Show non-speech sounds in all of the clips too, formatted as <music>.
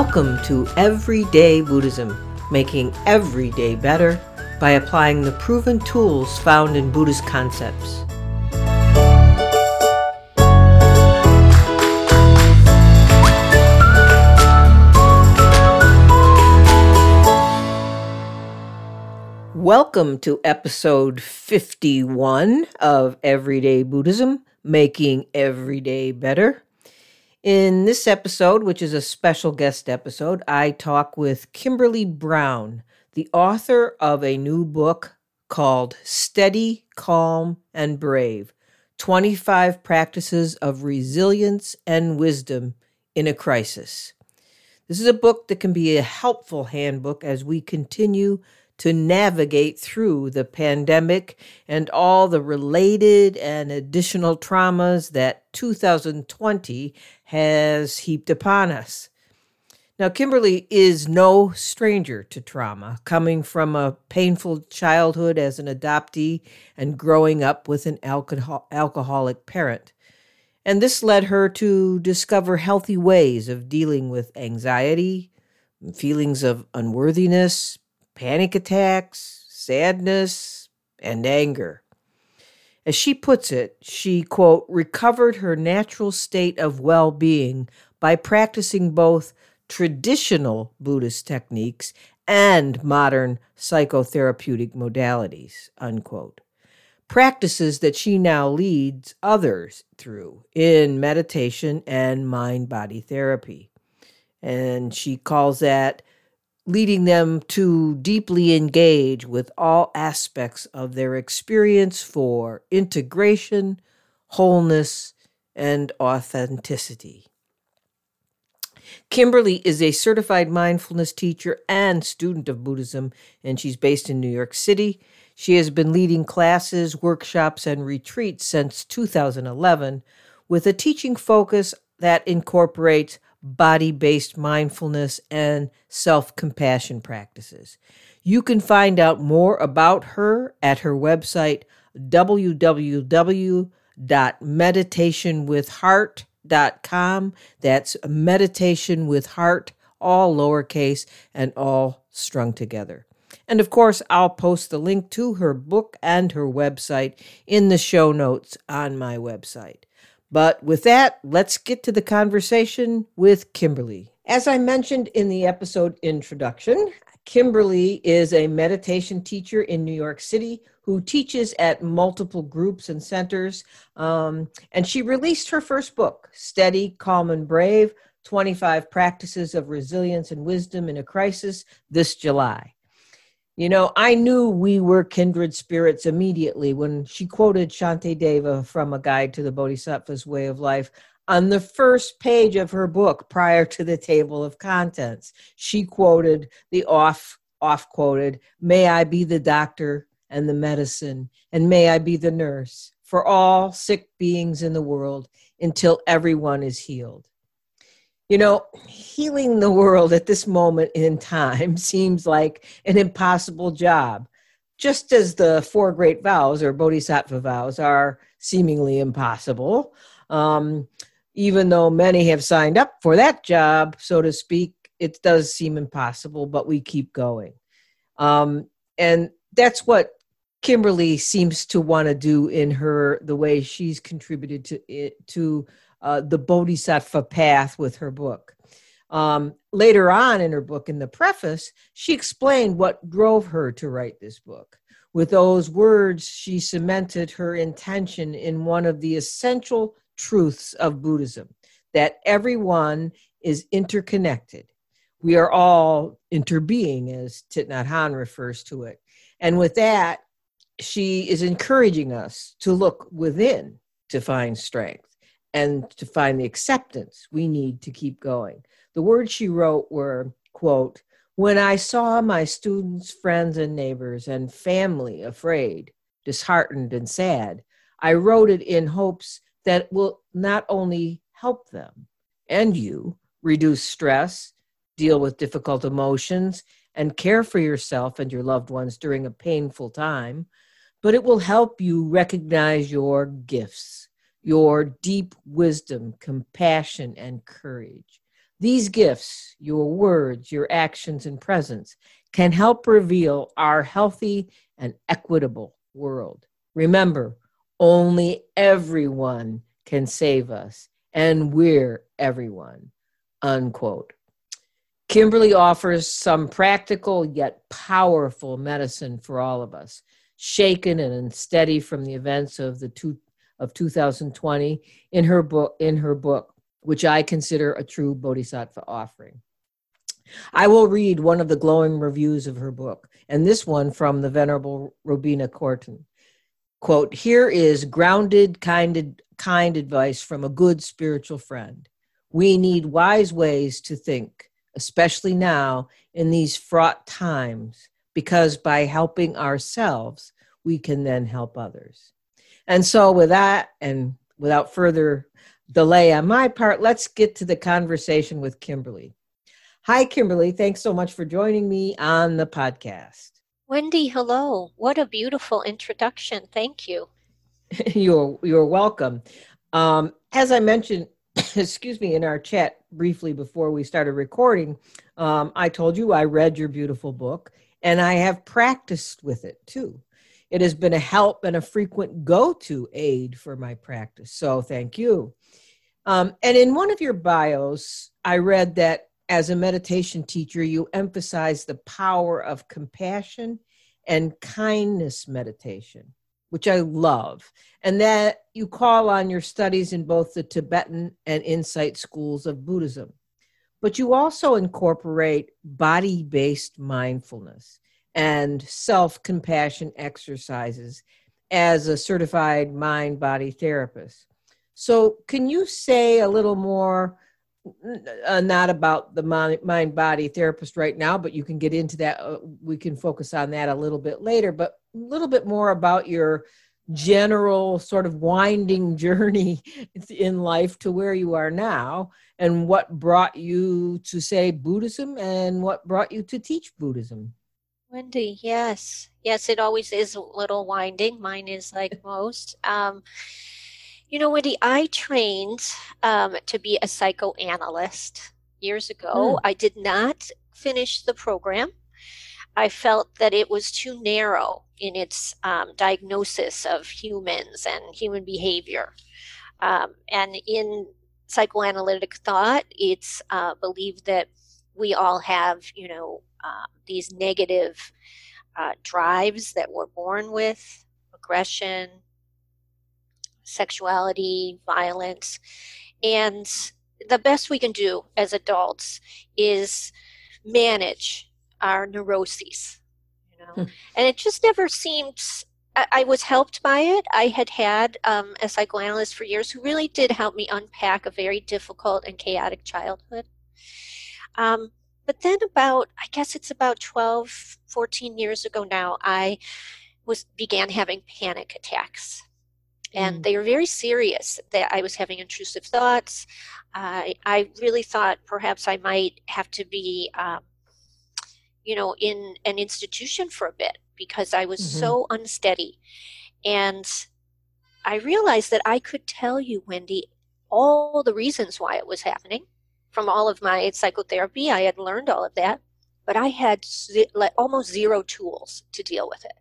Welcome to Everyday Buddhism, making every day better by applying the proven tools found in Buddhist concepts. Welcome to episode 51 of Everyday Buddhism, making every day better. In this episode, which is a special guest episode, I talk with Kimberly Brown, the author of a new book called Steady, Calm, and Brave 25 Practices of Resilience and Wisdom in a Crisis. This is a book that can be a helpful handbook as we continue to navigate through the pandemic and all the related and additional traumas that 2020 has heaped upon us. Now, Kimberly is no stranger to trauma, coming from a painful childhood as an adoptee and growing up with an alcohol- alcoholic parent. And this led her to discover healthy ways of dealing with anxiety, feelings of unworthiness, panic attacks, sadness, and anger. As she puts it, she, quote, recovered her natural state of well being by practicing both traditional Buddhist techniques and modern psychotherapeutic modalities, unquote. Practices that she now leads others through in meditation and mind body therapy. And she calls that leading them to deeply engage with all aspects of their experience for integration, wholeness, and authenticity. Kimberly is a certified mindfulness teacher and student of Buddhism, and she's based in New York City. She has been leading classes, workshops, and retreats since 2011 with a teaching focus that incorporates body based mindfulness, and self compassion practices. You can find out more about her at her website, www.meditationwithheart.com. That's meditation with heart, all lowercase and all strung together. And of course, I'll post the link to her book and her website in the show notes on my website. But with that, let's get to the conversation with Kimberly. As I mentioned in the episode introduction, Kimberly is a meditation teacher in New York City who teaches at multiple groups and centers. Um, and she released her first book, Steady, Calm, and Brave 25 Practices of Resilience and Wisdom in a Crisis, this July. You know, I knew we were kindred spirits immediately when she quoted Shantideva from A Guide to the Bodhisattva's Way of Life on the first page of her book prior to the table of contents. She quoted the off off quoted, "May I be the doctor and the medicine, and may I be the nurse for all sick beings in the world until everyone is healed." You know, healing the world at this moment in time <laughs> seems like an impossible job, just as the four great vows or bodhisattva vows are seemingly impossible. Um, even though many have signed up for that job, so to speak, it does seem impossible, but we keep going. Um, and that's what Kimberly seems to want to do in her the way she's contributed to it to uh, the Bodhisattva path with her book. Um, later on in her book, in the preface, she explained what drove her to write this book. With those words, she cemented her intention in one of the essential truths of Buddhism that everyone is interconnected. We are all interbeing, as Thich refers to it. And with that, she is encouraging us to look within to find strength and to find the acceptance we need to keep going. The words she wrote were, quote, when I saw my students, friends, and neighbors and family afraid, disheartened, and sad, I wrote it in hopes that will not only help them and you reduce stress, deal with difficult emotions, and care for yourself and your loved ones during a painful time, but it will help you recognize your gifts your deep wisdom, compassion, and courage. These gifts, your words, your actions, and presence, can help reveal our healthy and equitable world. Remember, only everyone can save us, and we're everyone. Unquote. Kimberly offers some practical yet powerful medicine for all of us, shaken and unsteady from the events of the two, of 2020 in her book in her book, which I consider a true bodhisattva offering. I will read one of the glowing reviews of her book, and this one from the Venerable Robina Courtin. Quote, here is grounded, kind, kind advice from a good spiritual friend. We need wise ways to think, especially now in these fraught times, because by helping ourselves, we can then help others. And so, with that, and without further delay on my part, let's get to the conversation with Kimberly. Hi, Kimberly. Thanks so much for joining me on the podcast. Wendy, hello. What a beautiful introduction. Thank you. <laughs> you're you're welcome. Um, as I mentioned, <coughs> excuse me, in our chat briefly before we started recording, um, I told you I read your beautiful book and I have practiced with it too. It has been a help and a frequent go to aid for my practice. So thank you. Um, and in one of your bios, I read that as a meditation teacher, you emphasize the power of compassion and kindness meditation, which I love, and that you call on your studies in both the Tibetan and Insight schools of Buddhism. But you also incorporate body based mindfulness and self compassion exercises as a certified mind body therapist. So, can you say a little more? uh, not about the mind body therapist right now, but you can get into that. Uh, we can focus on that a little bit later, but a little bit more about your general sort of winding <laughs> journey in life to where you are now and what brought you to say Buddhism and what brought you to teach Buddhism. Wendy, yes. Yes, it always is a little winding. Mine is like <laughs> most. Um, you know, Wendy, I trained um, to be a psychoanalyst years ago. Mm. I did not finish the program. I felt that it was too narrow in its um, diagnosis of humans and human behavior. Um, and in psychoanalytic thought, it's uh, believed that we all have, you know, uh, these negative uh, drives that we're born with aggression, sexuality, violence. And the best we can do as adults is manage our neuroses. You know? Hmm. And it just never seemed I, was helped by it. I had had um, a psychoanalyst for years who really did help me unpack a very difficult and chaotic childhood. Um, but then about, I guess it's about 12, 14 years ago now, I was began having panic attacks and mm. they were very serious that I was having intrusive thoughts. I I really thought perhaps I might have to be, um, you know, in an institution for a bit because I was mm-hmm. so unsteady. And I realized that I could tell you, Wendy, all the reasons why it was happening from all of my psychotherapy. I had learned all of that, but I had almost zero tools to deal with it.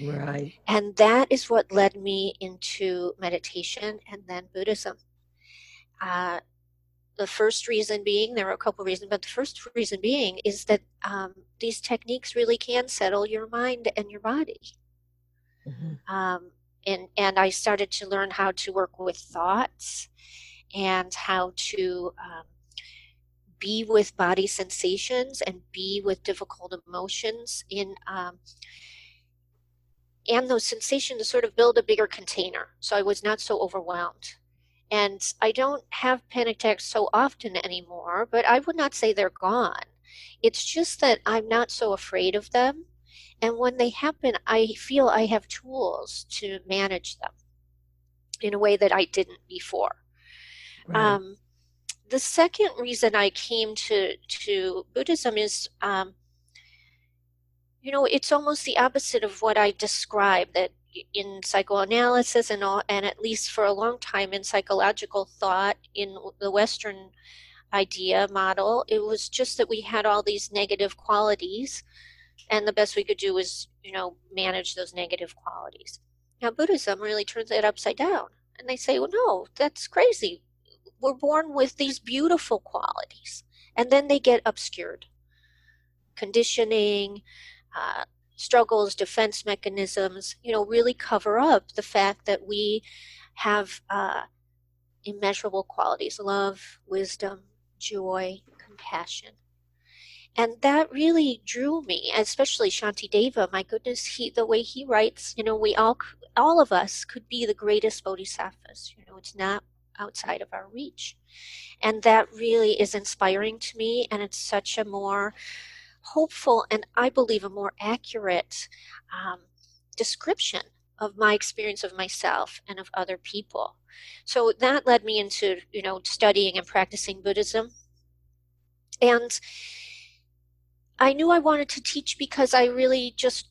Right. And that is what led me into meditation and then Buddhism. Uh, the first reason being, there are a couple reasons, but the first reason being is that um, these techniques really can settle your mind and your body. Mm-hmm. Um, and and I started to learn how to work with thoughts and how to um, be with body sensations and be with difficult emotions in um, and those sensations sort of build a bigger container so I was not so overwhelmed. And I don't have panic attacks so often anymore, but I would not say they're gone. It's just that I'm not so afraid of them. And when they happen, I feel I have tools to manage them in a way that I didn't before. Right. Um, the second reason I came to, to Buddhism is um, you know it's almost the opposite of what i described that in psychoanalysis and all and at least for a long time in psychological thought in the western idea model. It was just that we had all these negative qualities, and the best we could do was, you know, manage those negative qualities. Now, Buddhism really turns that upside down. And they say, well, no, that's crazy. We're born with these beautiful qualities. And then they get obscured. Conditioning, uh, struggles, defense mechanisms, you know, really cover up the fact that we have uh, immeasurable qualities love, wisdom, joy, compassion. And that really drew me, especially Shantideva. My goodness, he the way he writes, you know, we all, all of us could be the greatest bodhisattvas. You know, it's not outside of our reach, and that really is inspiring to me. And it's such a more hopeful and I believe a more accurate um, description of my experience of myself and of other people. So that led me into, you know, studying and practicing Buddhism. And I knew I wanted to teach because I really just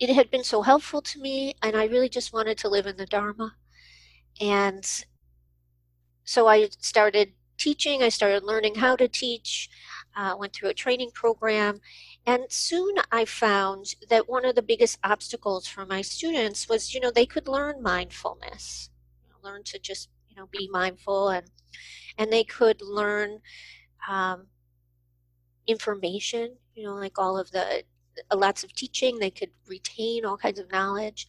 it had been so helpful to me and I really just wanted to live in the Dharma. And so I started teaching, I started learning how to teach uh, went through a training program. And soon I found that one of the biggest obstacles for my students was, you know, they could learn mindfulness, you know, learn to just, you know, be mindful and, and they could learn um, information, you know, like all of the, lots of teaching, they could retain all kinds of knowledge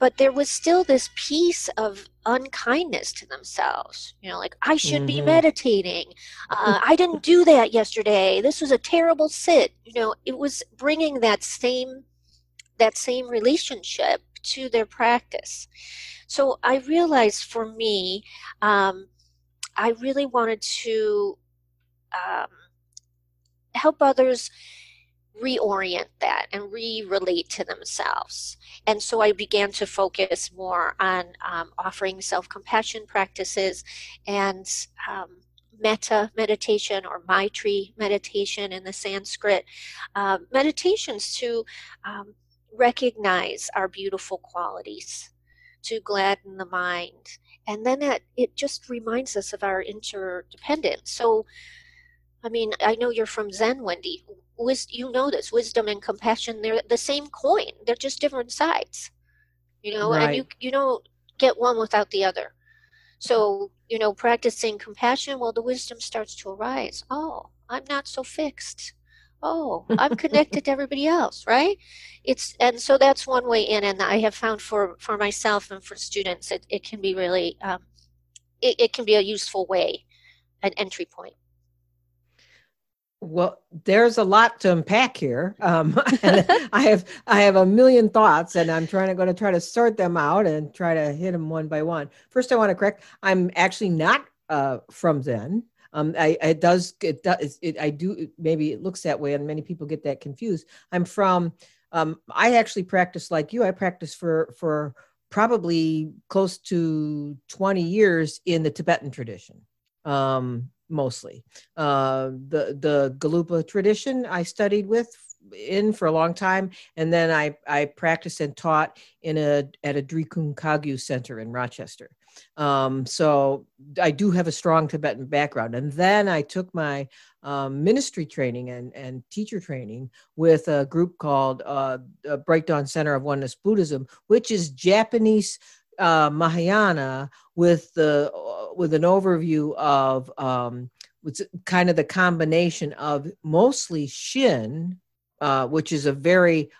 but there was still this piece of unkindness to themselves you know like i should mm-hmm. be meditating. Uh, <laughs> i didn't do that yesterday. This was a terrible sit. You know it was bringing that same that same relationship to their practice. So i realized for me um, i really wanted to um, help others reorient that and re-relate to themselves. And so i began to focus more on um, offering self-compassion practices and um, metta meditation or maitri meditation in the sanskrit uh, meditations to um, recognize our beautiful qualities to gladden the mind. And then that it just reminds us of our interdependence. So I mean, I know you're from Zen, Wendy wis- you know this wisdom and compassion they're the same coin. They're just different sides you know right. and you you don't get one without the other. So you know practicing compassion well the wisdom starts to arise. Oh i'm not so fixed. Oh i'm <laughs> connected to everybody else right? It's and so that's one way in and i have found for for myself and for students it, it can be really um, it, it can be a useful way an entry point well, there's a lot to unpack here. Um, <laughs> I have I have a million thoughts, and I'm trying to going to try to sort them out and try to hit them one by one. First, I want to correct: I'm actually not uh, from Zen. Um, I it does it does it, I do maybe it looks that way, and many people get that confused. I'm from. Um, I actually practice like you. I practice for for probably close to 20 years in the Tibetan tradition. Um, mostly. Uh, the the Gelugpa tradition I studied with in for a long time, and then I I practiced and taught in a at a Drikung Kagyu center in Rochester. Um, so I do have a strong Tibetan background, and then I took my um, ministry training and and teacher training with a group called uh, Bright Dawn Center of Oneness Buddhism, which is Japanese uh, Mahayana with the uh, with an overview of um, kind of the combination of mostly Shin, uh, which is a very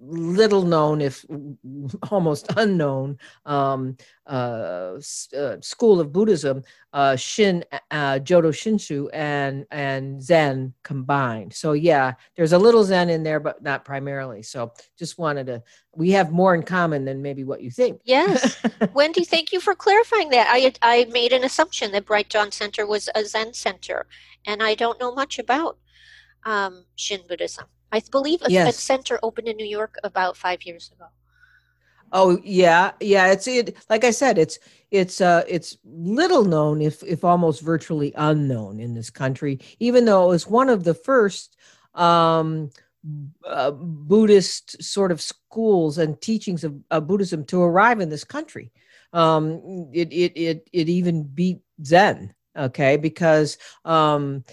little known, if <laughs> almost unknown, um, uh, uh, school of Buddhism, uh, Shin, uh, Jodo Shinshu, and and Zen combined. So yeah, there's a little Zen in there, but not primarily. So just wanted to. We have more in common than maybe what you think. Yes, <laughs> Wendy, thank you for clarifying that. I I made an assumption that Bright Dawn Center was a Zen center, and I don't know much about um, Shin Buddhism. I believe a, yes. a center opened in New York about five years ago. Oh yeah, yeah. It's it. Like I said, it's it's uh it's little known, if if almost virtually unknown in this country. Even though it was one of the first um, uh, Buddhist sort of schools and teachings of, of, Buddhism to arrive in this country. Um, it it it it even beat Zen okay because um,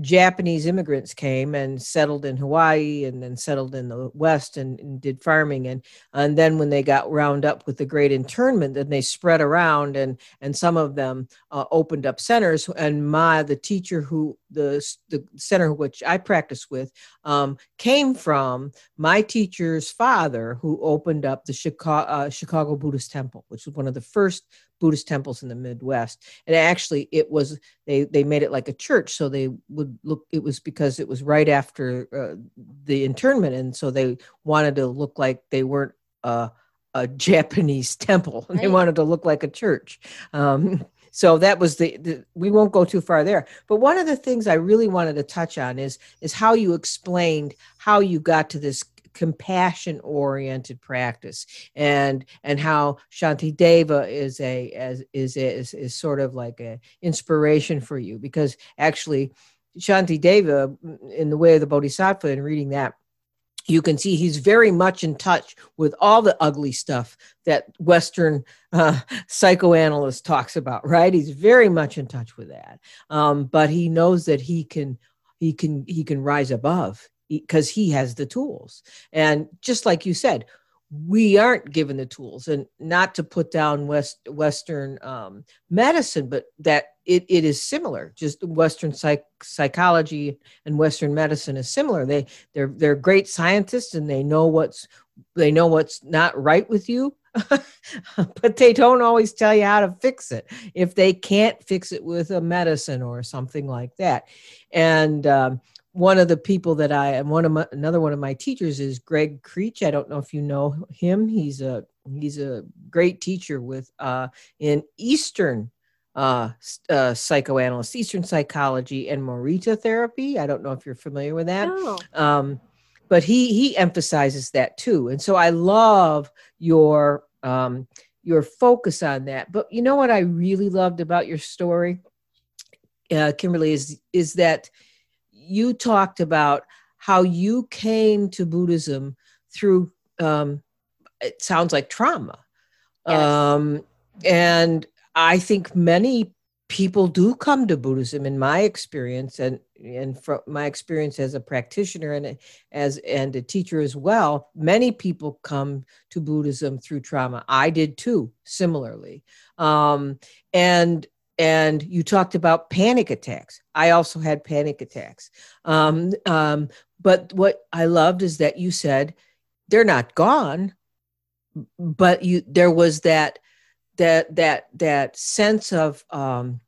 japanese immigrants came and settled in hawaii and then settled in the west and, and, did farming and and then when they got round up with the great internment then they spread around and and some of them uh, opened up centers and my the teacher who the the center which i practice with um, came from my teacher's father who opened up the chicago, uh, chicago buddhist temple which was one of the first Buddhist temples in the Midwest. And actually, it was they they made it like a church, so they would look. It was because it was right after uh, the internment, and so they wanted to look like they weren't a, a <laughs> Japanese temple. Right. They wanted to look like a church. Um, so that was the, the, we won't go too far there but one of the things i really wanted to touch on is is how you explained how you got to this compassion oriented practice and and how shanti deva is a as is, is is sort of like a inspiration for you because actually shanti deva in the way of the bodhisattva and reading that you can see he's very much in touch with all the ugly stuff that western uh, psychoanalyst talks about right he's very much in touch with that um, but he knows that he can he can he can rise above because he has the tools. And just like you said, we aren't given the tools and not to put down west western um, medicine but that it, it is similar. Just western psych, psychology and western medicine is similar. They they're they're great scientists and they know what's they know what's not right with you <laughs> but they don't always tell you how to fix it. If they can't fix it with a medicine or something like that. And um, one of the people that I am one of my, another one of my teachers is Gregg Krech. I don't know if you know him. He's a he's a great teacher with uh, in Eastern uh, uh, psychoanalyst, Eastern psychology, and Morita therapy. I don't know if you're familiar with that. No. Um, but he he emphasizes that too, and so I love your um, your focus on that. But you know what I really loved about your story, uh, Kimberly, is is that you talked about how you came to Buddhism through, um, it sounds like trauma. Yes. Um, and I think many people do come to Buddhism in my experience and and from my experience as a practitioner and as and a teacher as well many people come to Buddhism through trauma I did too similarly um, and and you talked about panic attacks. I also had panic attacks. Um, um, but what I loved is that you said they're not gone, but you there was that that that that sense of um,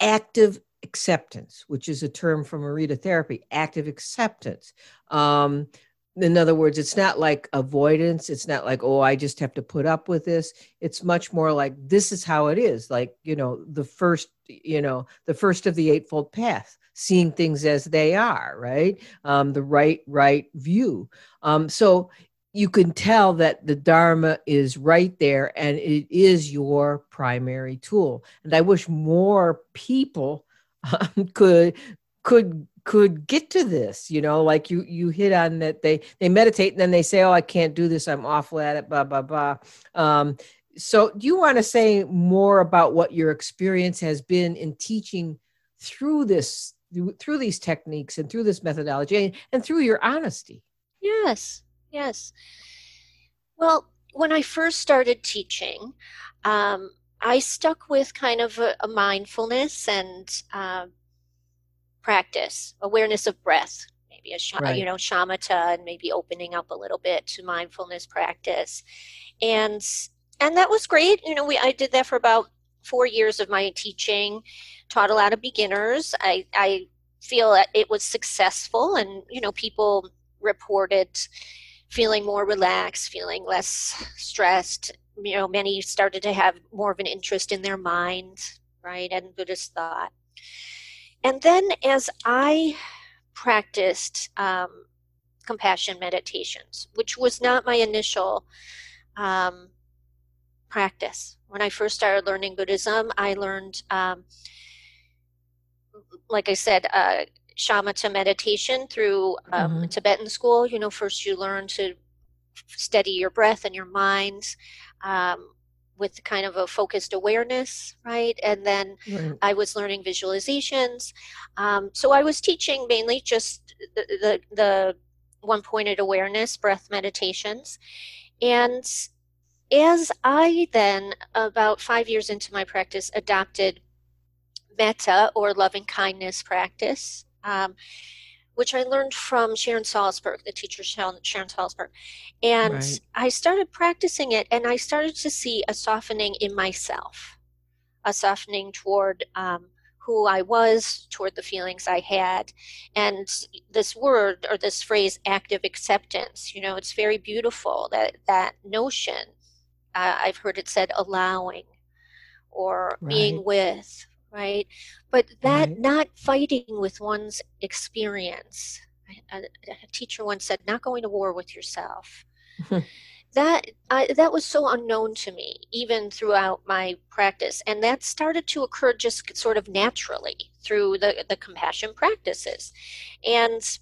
active acceptance, which is a term from Morita therapy, active acceptance. Um, in other words, it's not like avoidance. It's not like, oh, I just have to put up with this. It's much more like this is how it is. Like, you know, the first, you know, the first of the Eightfold Path, seeing things as they are, right? Um, the right, right view. Um, so you can tell that the Dharma is right there and it is your primary tool. And I wish more people <laughs> um, could could could get to this you know like you you hit on that they they meditate and then they say oh i can't do this. I'm awful at it blah blah blah. Um, so do you want to say more about what your experience has been in teaching through this through these techniques and through this methodology and, and through your honesty? Yes yes. Well when i first started teaching um, i stuck with kind of a, a mindfulness and uh, practice, awareness of breath, maybe a sh- right. you know shamatha, and maybe opening up a little bit to mindfulness practice, and and that was great. You know, we I did that for about four years of my teaching, taught a lot of beginners. I I feel that it was successful, and you know, people reported feeling more relaxed, feeling less stressed. You know, many started to have more of an interest in their mind, right, and Buddhist thought. And then as I practiced um, compassion meditations, which was not my initial um, practice. When I first started learning Buddhism, I learned, um, like I said, uh, shamatha meditation through um, mm-hmm. Tibetan school. You know, first you learn to steady your breath and your mind. Um, with kind of a focused awareness, right? And then right. I was learning visualizations. Um, so I was teaching mainly just the, the, the one pointed awareness, breath meditations. And as I then, about five years into my practice, adopted metta or loving kindness practice, um, which I learned from Sharon Salzberg, the teacher Sharon, Salzberg. And right. I started practicing it and I started to see a softening in myself, a softening toward um, who I was, toward the feelings I had. And this word or this phrase, active acceptance, you know, it's very beautiful that that notion. Uh, I've heard it said allowing or right. being with, right? But that right. not fighting with one's experience. A, a teacher once said, not going to war with yourself. <laughs> that I, that was so unknown to me even throughout my practice and that started to occur just sort of naturally through the, the compassion practices and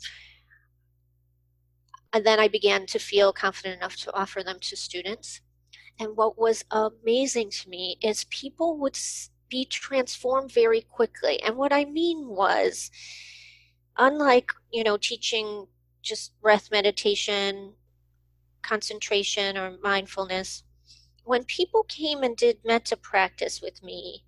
and then i began to feel confident enough to offer them to students and what was amazing to me is people would be transformed very quickly and what i mean was unlike you know teaching just breath meditation concentration or mindfulness, when people came and did metta practice with me,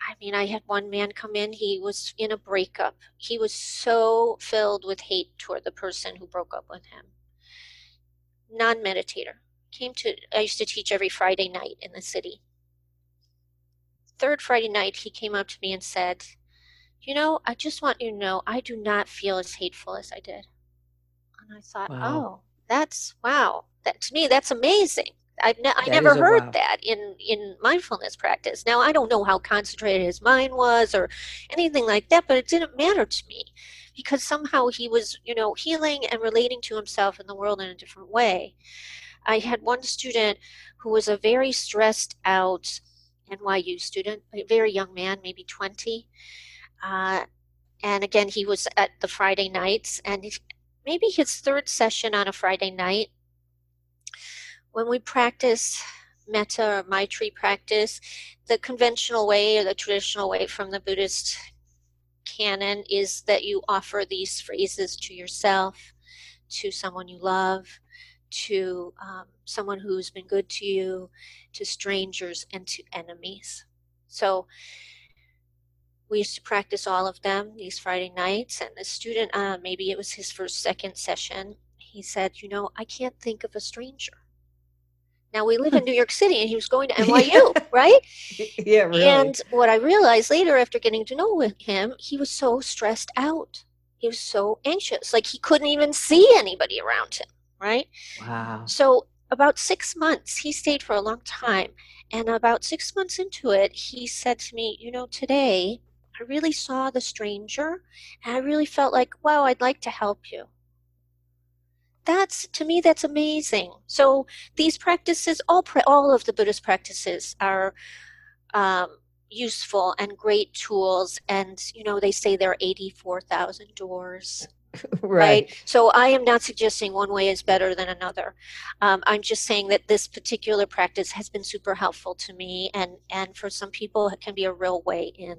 I mean, I had one man come in, he was in a breakup. He was so filled with hate toward the person who broke up with him. Non meditator. Came to, I used to teach every Friday night in the city. Third Friday night, he came up to me and said, You know, I just want you to know I do not feel as hateful as I did. And I thought, wow. oh, that's wow. That to me, that's amazing. I've ne- I never heard wow. that in in mindfulness practice. Now I don't know how concentrated his mind was or anything like that, but it didn't matter to me because somehow he was, you know, healing and relating to himself and the world in a different way. I had one student who was a very stressed out NYU student, a very young man, maybe 20. Uh, and again, he was at the Friday nights, and maybe his third session on a Friday night. When we practice metta or maitri practice, the conventional way or the traditional way from the Buddhist canon is that you offer these phrases to yourself, to someone you love, to um, someone who's been good to you, to strangers, and to enemies. So we used to practice all of them these Friday nights. And the student, uh, maybe it was his first, second session, he said, You know, I can't think of a stranger. Now we live in New York City and he was going to <laughs> NYU, right? <laughs> Yeah, really. And what I realized later after getting to know him, he was so stressed out. He was so anxious. Like he couldn't even see anybody around him, right? Wow. So about six months, he stayed for a long time. And about six months into it, he said to me, You know, today I really saw the stranger and I really felt like, wow, I'd like to help you. That's to me, that's amazing. So these practices, all all of the Buddhist practices are um, useful and great tools. And you know, they say there are eighty-four thousand doors. <laughs> right. right. So I am not suggesting one way is better than another. Um, I'm just saying that this particular practice has been super helpful to me, and and for some people, it can be a real way in.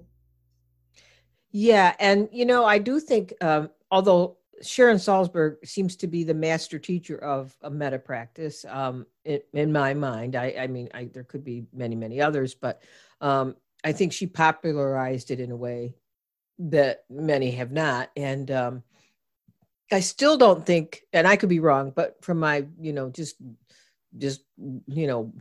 Yeah, and you know, I do think, um, although Sharon Salzberg seems to be the master teacher of a metta practice, um, in, in, my mind. I, I mean, I, there could be many, many others, but um, I think she popularized it in a way that many have not. And um, I still don't think, and I could be wrong, but from my, you know, just, just, you know,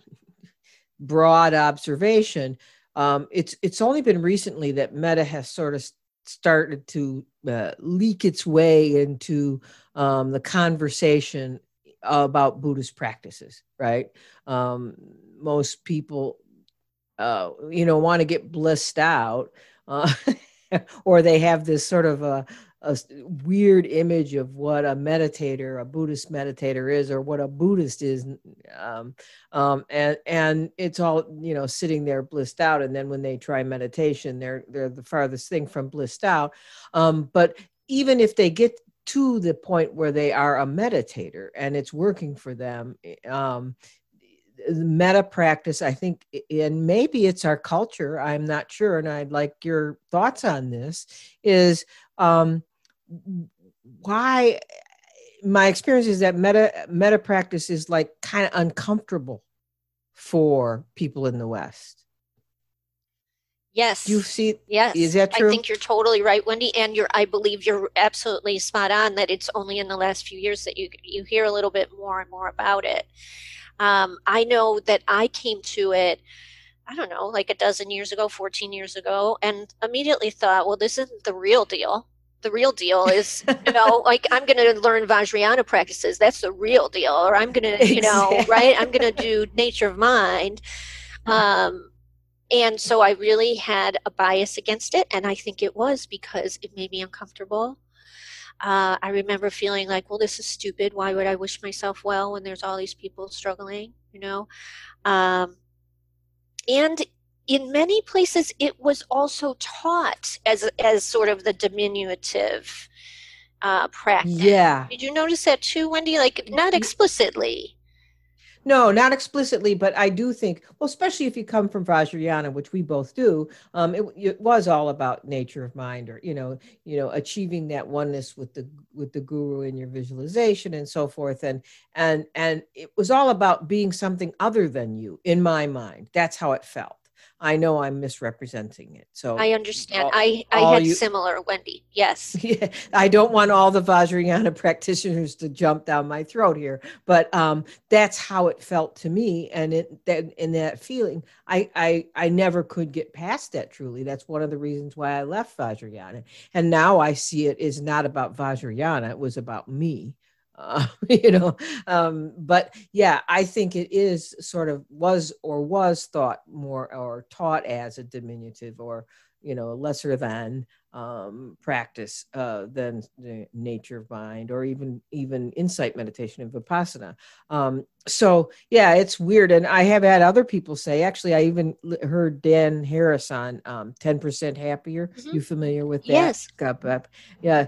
broad observation, um, it's it's only been recently that Metta has sort of started to uh, leak its way into um, the conversation about Buddhist practices, right? Um, most people, uh, you know, want to get blissed out, uh, <laughs> or they have this sort of a, a weird image of what a meditator, a Buddhist meditator is, or what a Buddhist is, um, um, and and it's all you know sitting there blissed out, and then when they try meditation, they're they're the farthest thing from blissed out. Um, but even if they get to the point where they are a meditator and it's working for them, um, metta practice, I think, and maybe it's our culture, I'm not sure, and I'd like your thoughts on this, is um, why my experience is that meta metta practice is like kind of uncomfortable for people in the West. Yes. You see, yes. Is that true? I think you're totally right, Wendy, and you're. I believe you're absolutely spot on that it's only in the last few years that you you hear a little bit more and more about it. Um, I know that I came to it. I don't know, like a dozen years ago, 14 years ago, and immediately thought, well, this isn't the real deal. The real deal is, <laughs> you know, like I'm going to learn Vajrayana practices. That's the real deal. Or I'm going to, you know, right? I'm going <laughs> to do nature of mind. Um, and so I really had a bias against it. And I think it was because it made me uncomfortable. Uh, I remember feeling like, well, this is stupid. Why would I wish myself well when there's all these people struggling, you know? Um, and in many places, it was also taught as, as sort of the diminutive uh, practice. Yeah. Did you notice that too, Wendy? Like, not explicitly. No, not explicitly, but I do think, well, especially if you come from Vajrayana, which we both do, um, it, it, was all about nature of mind, or you know, you know, achieving that oneness with the with the guru in your visualization and so forth, and and and it was all about being something other than you. In my mind, that's how it felt. I know I'm misrepresenting it. So I understand. All, I, I had you, similar, Wendy. Yes. <laughs> Yeah, I don't want all the Vajrayana practitioners to jump down my throat here, but um, that's how it felt to me. And it, that, in that feeling, I, I, I never could get past that truly. That's one of the reasons why I left Vajrayana. And now I see it is not about Vajrayana. It was about me uh, <laughs> you know um, but yeah i think it is sort of was or was thought more or taught as a diminutive or you know lesser than um, practice uh, than the nature of mind or even even insight meditation and vipassana. Um, so yeah it's weird and i have had other people say actually i even heard dan harris on um, 10% happier. Mm-hmm. you familiar with that? Yes. Yeah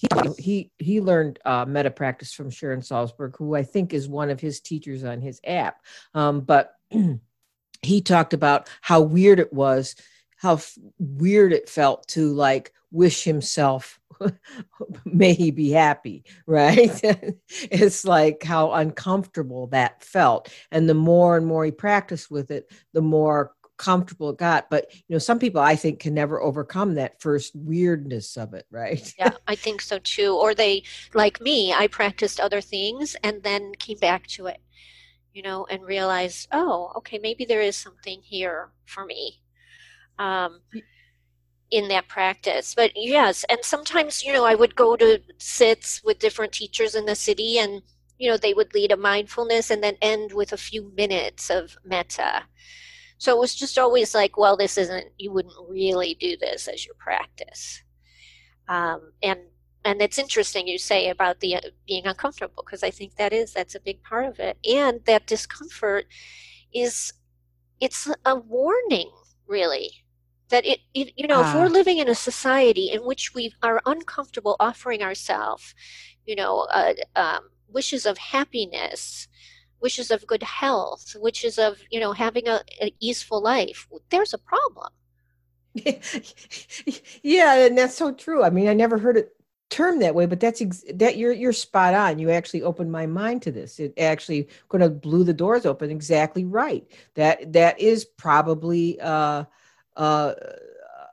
he he he learned uh, metta practice from Sharon Salzberg, who I think is one of his teachers on his app. Um, but <clears throat> he talked about how weird it was, how f- weird it felt to like wish himself <laughs> may he be happy <laughs> right <laughs> it's like how uncomfortable that felt and the more and more he practiced with it the more comfortable it got but you know some people i think can never overcome that first weirdness of it right? Yeah <laughs> i think so too or they like me i practiced other things and then came back to it you know and realized oh okay maybe there is something here for me um in that practice but yes and sometimes you know i would go to sits with different teachers in the city and you know they would lead a mindfulness and then end with a few minutes of metta so it was just always like, well, this isn't, you wouldn't really do this as your practice. Um, and and it's interesting you say about the uh, being uncomfortable because I think that is that's a big part of it, and that discomfort is it's a warning, really, that it, it you know if we're ah. living in a society in which we are uncomfortable offering ourselves, you know, uh, um, wishes of happiness wishes of good health, wishes of, you know, having a, an easeful life, there's a problem. <laughs> yeah, and that's so true. I mean, I never heard it termed that way, but that's ex- that you're you're spot on. You actually opened my mind to this. It actually kind of blew the doors open. Exactly right. That that is probably uh uh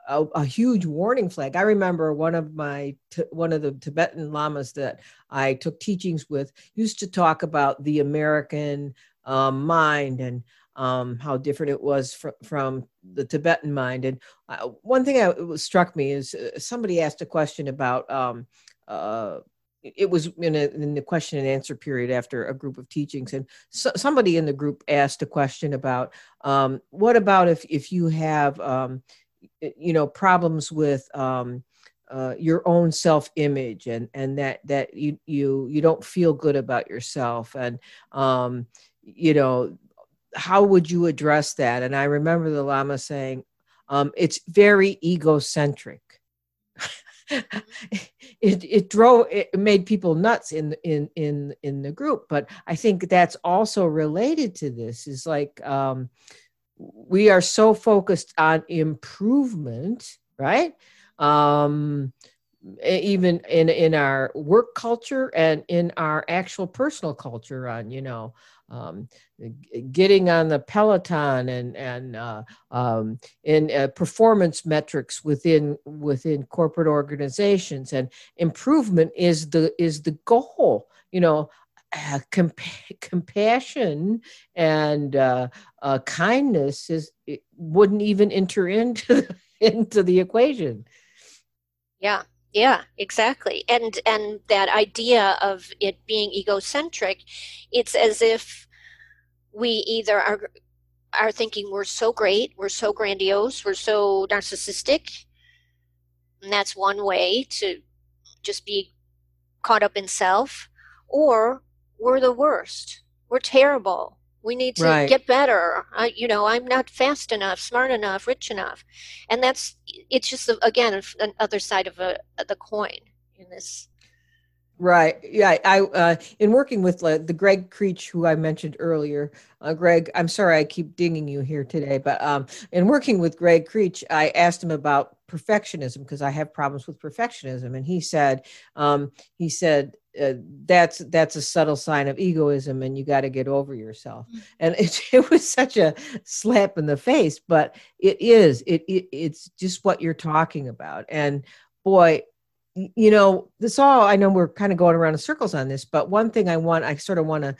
a, a, huge warning flag. I remember one of my one of the Tibetan lamas that I took teachings with used to talk about the American um, mind and um, how different it was fr- from the Tibetan mind. And uh, one thing that struck me is uh, somebody asked a question about. Um, uh, it was in, a, in, the question and answer period after a group of teachings and so, somebody in the group asked a question about um, what about if if you have um, you know problems with um, uh, your own self image and and that that you you you don't feel good about yourself. And um, you know how would you address that? And i remember the lama saying um, it's very egocentric. <laughs> It it drove it made people nuts in in in in the group. But i think that's also related to this is like um we are so focused on improvement right? Um even in in our work culture and in our actual personal culture on you know um, getting on the peloton and and uh, um, in uh, performance metrics within within corporate organizations. And improvement is the is the goal you know uh, comp- compassion and uh, uh, kindness is wouldn't even enter into <laughs> into the equation. Yeah yeah exactly. And and that idea of it being egocentric it's as if we either are are thinking we're so great we're so grandiose we're so narcissistic and that's one way to just be caught up in self or we're the worst we're terrible we need to right. get better. I, you know, I'm not fast enough, smart enough, rich enough, and that's it's just again another side of a, the coin in this. Right. Yeah. I uh, in working with uh, the Gregg Krech, who I mentioned earlier. Uh, Gregg, I'm sorry I keep dinging you here today, but um, in working with Gregg Krech, I asked him about perfectionism because I have problems with perfectionism, and he said, um, he said uh, that's that's a subtle sign of egoism and you got to get over yourself mm-hmm. and <laughs> it, it was such a slap in the face but it is it, it it's just what you're talking about and boy you know this all i know we're kind of going around in circles on this but one thing i want i sort of want to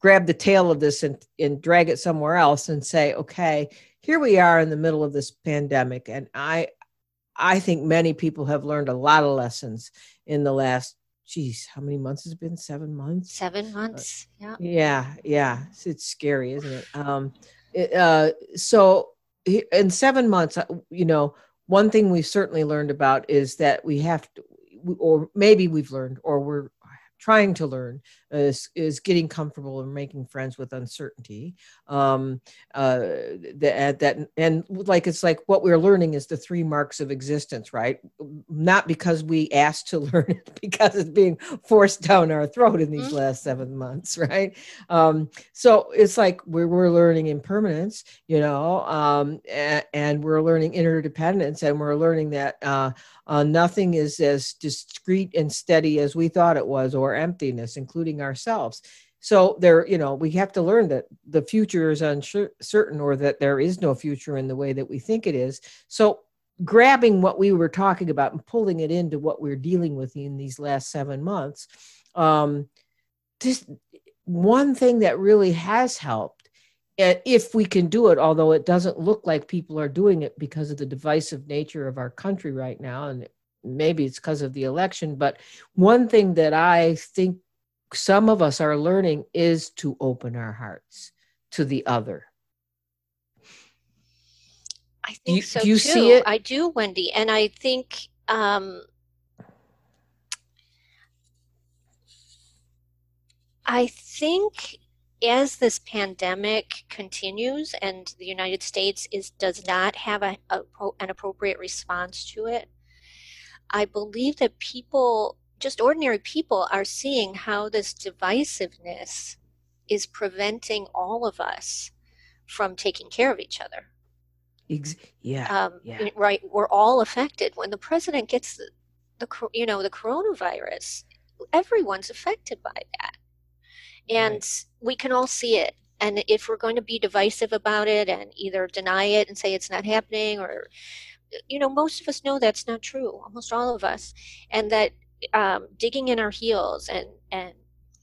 grab the tail of this and, and drag it somewhere else and say okay here we are in the middle of this pandemic and i i think many people have learned a lot of lessons in the last geez, how many months has it been? Seven months. Seven uh, months. Yeah. Yeah, yeah. It's, it's, scary, isn't it? Um, it, uh, so in seven months, uh, you know, one thing we certainly learned about is that we have to, or maybe we've learned, or we're trying to learn is, is getting comfortable and making friends with uncertainty. Um, uh, that, that and like it's like what we're learning is the three marks of existence right? Not because we asked to <laughs> learn it because it's being forced down our throat in these mm-hmm. last seven months <laughs> right? Um, so it's like we're, we're learning impermanence you know um, and, and, we're learning interdependence and we're learning that uh, uh, nothing is as discrete and steady as we thought it was or emptiness including ourselves. So there you know we have to learn that the future is uncertain or that there is no future in the way that we think it is. So grabbing what we were talking about and pulling it into what we're dealing with in these last seven months um this one thing that really has helped if we can do it although it doesn't look like people are doing it because of the divisive nature of our country right now and maybe it's because of the election but one thing that i think some of us are learning is to open our hearts to the other. I think you, so do you too. See it? I do, Wendy, and I think um, I think as this pandemic continues and the United States is does not have a, a, an appropriate response to it, I believe that people just ordinary people are seeing how this divisiveness is preventing all of us from taking care of each other. Ex- yeah, um, yeah. Right. We're all affected. When the president gets the, the, you know, the coronavirus, everyone's affected by that. And right. we can all see it. And if we're going to be divisive about it and either deny it and say it's not happening or, you know, most of us know that's not true, almost all of us. And that um, digging in our heels and and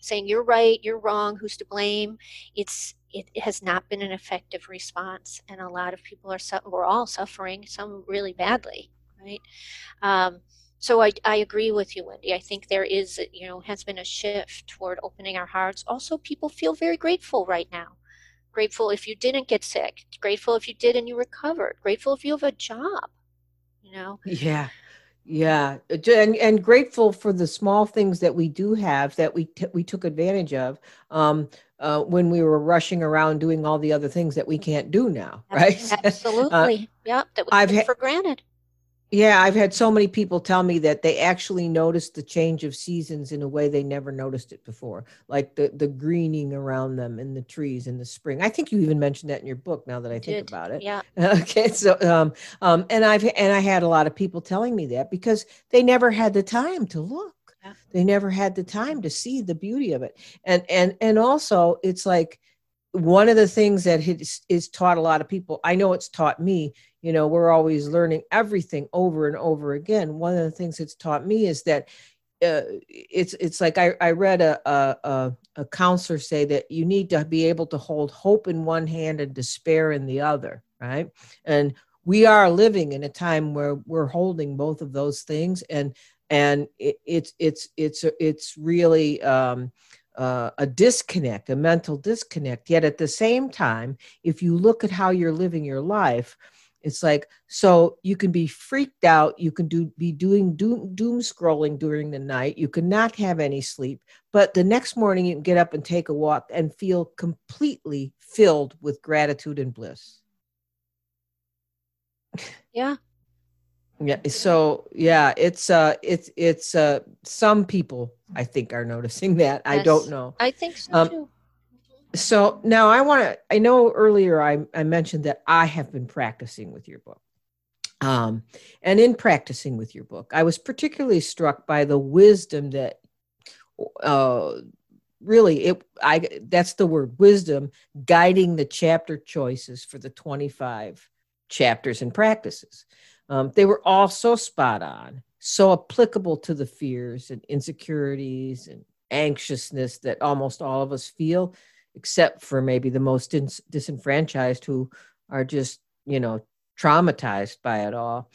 saying you're right, you're wrong, who's to blame. It's it has not been an effective response, and a lot of people are su- we're all suffering, some really badly, right? Um, so I, I agree with you, Wendy. I think there is, you know, has been a shift toward opening our hearts. Also, people feel very grateful right now. Grateful if you didn't get sick. Grateful if you did and you recovered. Grateful if you have a job. You know. Yeah. Yeah, uh, and and grateful for the small things that we do have that we t- we took advantage of um, uh, when we were rushing around doing all the other things that we can't do now, <laughs> right? Absolutely, uh, yep. That we I've ha- for granted. Yeah, I've had so many people tell me that they actually noticed the change of seasons in a way they never noticed it before, like the the greening around them in the trees in the spring. I think you even mentioned that in your book. Now that I think Did. about it, Yeah. <laughs> okay. So, um, um, and I've and I had a lot of people telling me that because they never had the time to look. Yeah. They never had the time to see the beauty of it, and and and also it's like one of the things that is, is taught a lot of people. I know it's taught me you know we're always learning everything over and over again. One of the things it's taught me is that uh, it's it's like I, I read a, a a counselor say that you need to be able to hold hope in one hand and despair in the other right? And we are living in a time where we're holding both of those things and and it, it's it's it's it's really um, uh, a disconnect a mental disconnect. Yet at the same time if you look at how you're living your life it's like so you can be freaked out you can do be doing doom, doom scrolling during the night you can not have any sleep but the next morning you can get up and take a walk and feel completely filled with gratitude and bliss. Yeah. Yeah so yeah it's uh it's it's uh some people i think are noticing that. Yes. i don't know. I think so um, too so now I want to, I know earlier I, I mentioned that I have been practicing with your book. Um, and in practicing with your book, I was particularly struck by the wisdom that uh, really it I that's the word wisdom guiding the chapter choices for the 25 chapters and practices. Um, they were all so spot on, so applicable to the fears and insecurities and anxiousness that almost all of us feel except for maybe the most dis- disenfranchised who are just, you know, traumatized by it all.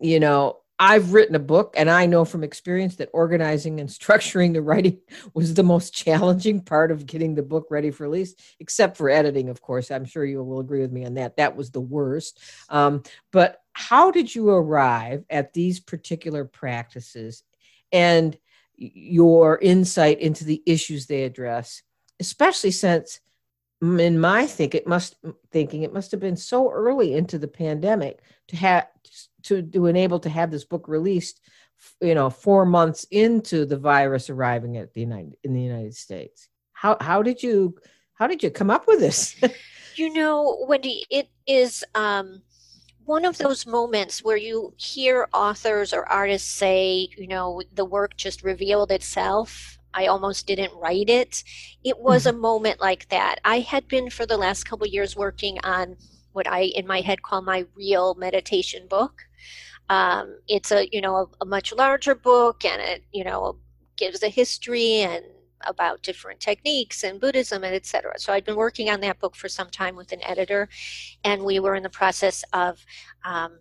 You know, I've written a book and I know from experience that organizing and <laughs> structuring the writing was the most challenging part of getting the book ready for release, except for editing, of course. I'm sure you will agree with me on that. That was the worst. Um, but how did you arrive at these particular practices and your insight into the issues they address? Especially since in my think it must thinking it must have been so early into the pandemic to have to to enable to have this book released you know 4 months into the virus arriving at the united in the united states. How how did you how did you come up with this? <laughs> You know wendy it is um one of those moments where you hear authors or artists say, you know, the work just revealed itself I almost didn't write it. It was mm-hmm. a moment like that. I had been for the last couple years working on what I in my head call my real meditation book. Um, it's a you know a, a, much larger book, and it you know gives a history and about different techniques and Buddhism and etc. So I'd been working on that book for some time with an editor, and we were in the process of um,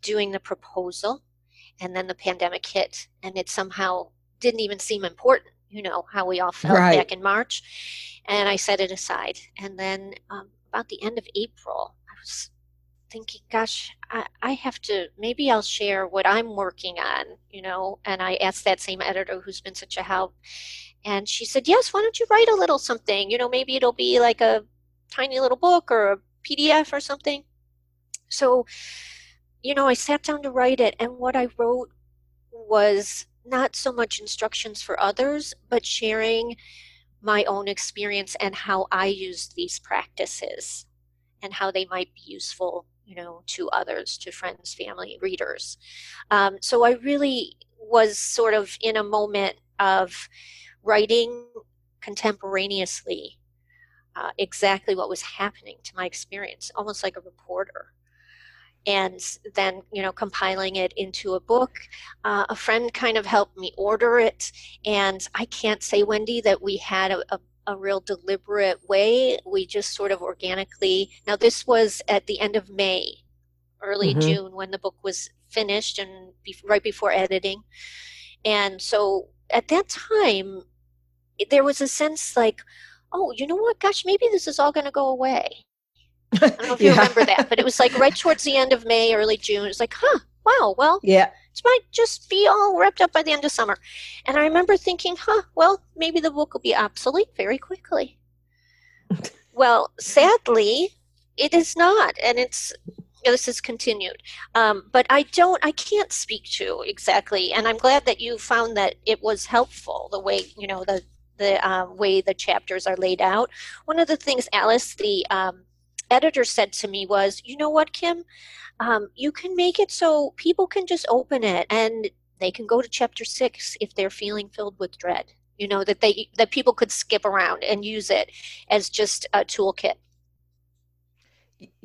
doing the proposal, and then the pandemic hit, and it somehow didn't even seem important, you know, how we all felt right. back in March. And I set it aside. And then um, about the end of April, I was thinking, gosh, I, I, have to, maybe I'll share what I'm working on, you know. And I asked that same editor who's been such a help. And she said, yes, why don't you write a little something? You know, maybe it'll be like a tiny little book or a PDF or something. So, you know, I sat down to write it. And what I wrote was not so much instructions for others, but sharing my own experience and how I use these practices and how they might be useful, you know, to others, to friends, family, readers. Um, so I really was sort of in a moment of writing contemporaneously uh, exactly what was happening to my experience, almost like a reporter and then you know compiling it into a book. Uh, a friend kind of helped me order it and i can't say wendy that we had a, a, a, real deliberate way. We just sort of organically now this was at the end of may early mm-hmm. june when the book was finished and be, right before editing. And so at that time there was a sense like oh you know what? Gosh maybe this is all going to go away I don't know if you remember that, but it was like right <laughs> towards the end of May, early June. It was like, huh, wow, well, yeah, it might just be all wrapped up by the end of summer. And I remember thinking, huh, well, maybe the book will be obsolete very quickly. <laughs> well, sadly, it is not, and it's this is continued um, but i don't i can't speak to exactly and i'm glad that you found that it was helpful the way you know the the um, way the chapters are laid out one of the things alice the um, editor said to me was you know what kim um, you can make it so people can just open it and they can go to chapter six if they're feeling filled with dread you know that they that people could skip around and use it as just a toolkit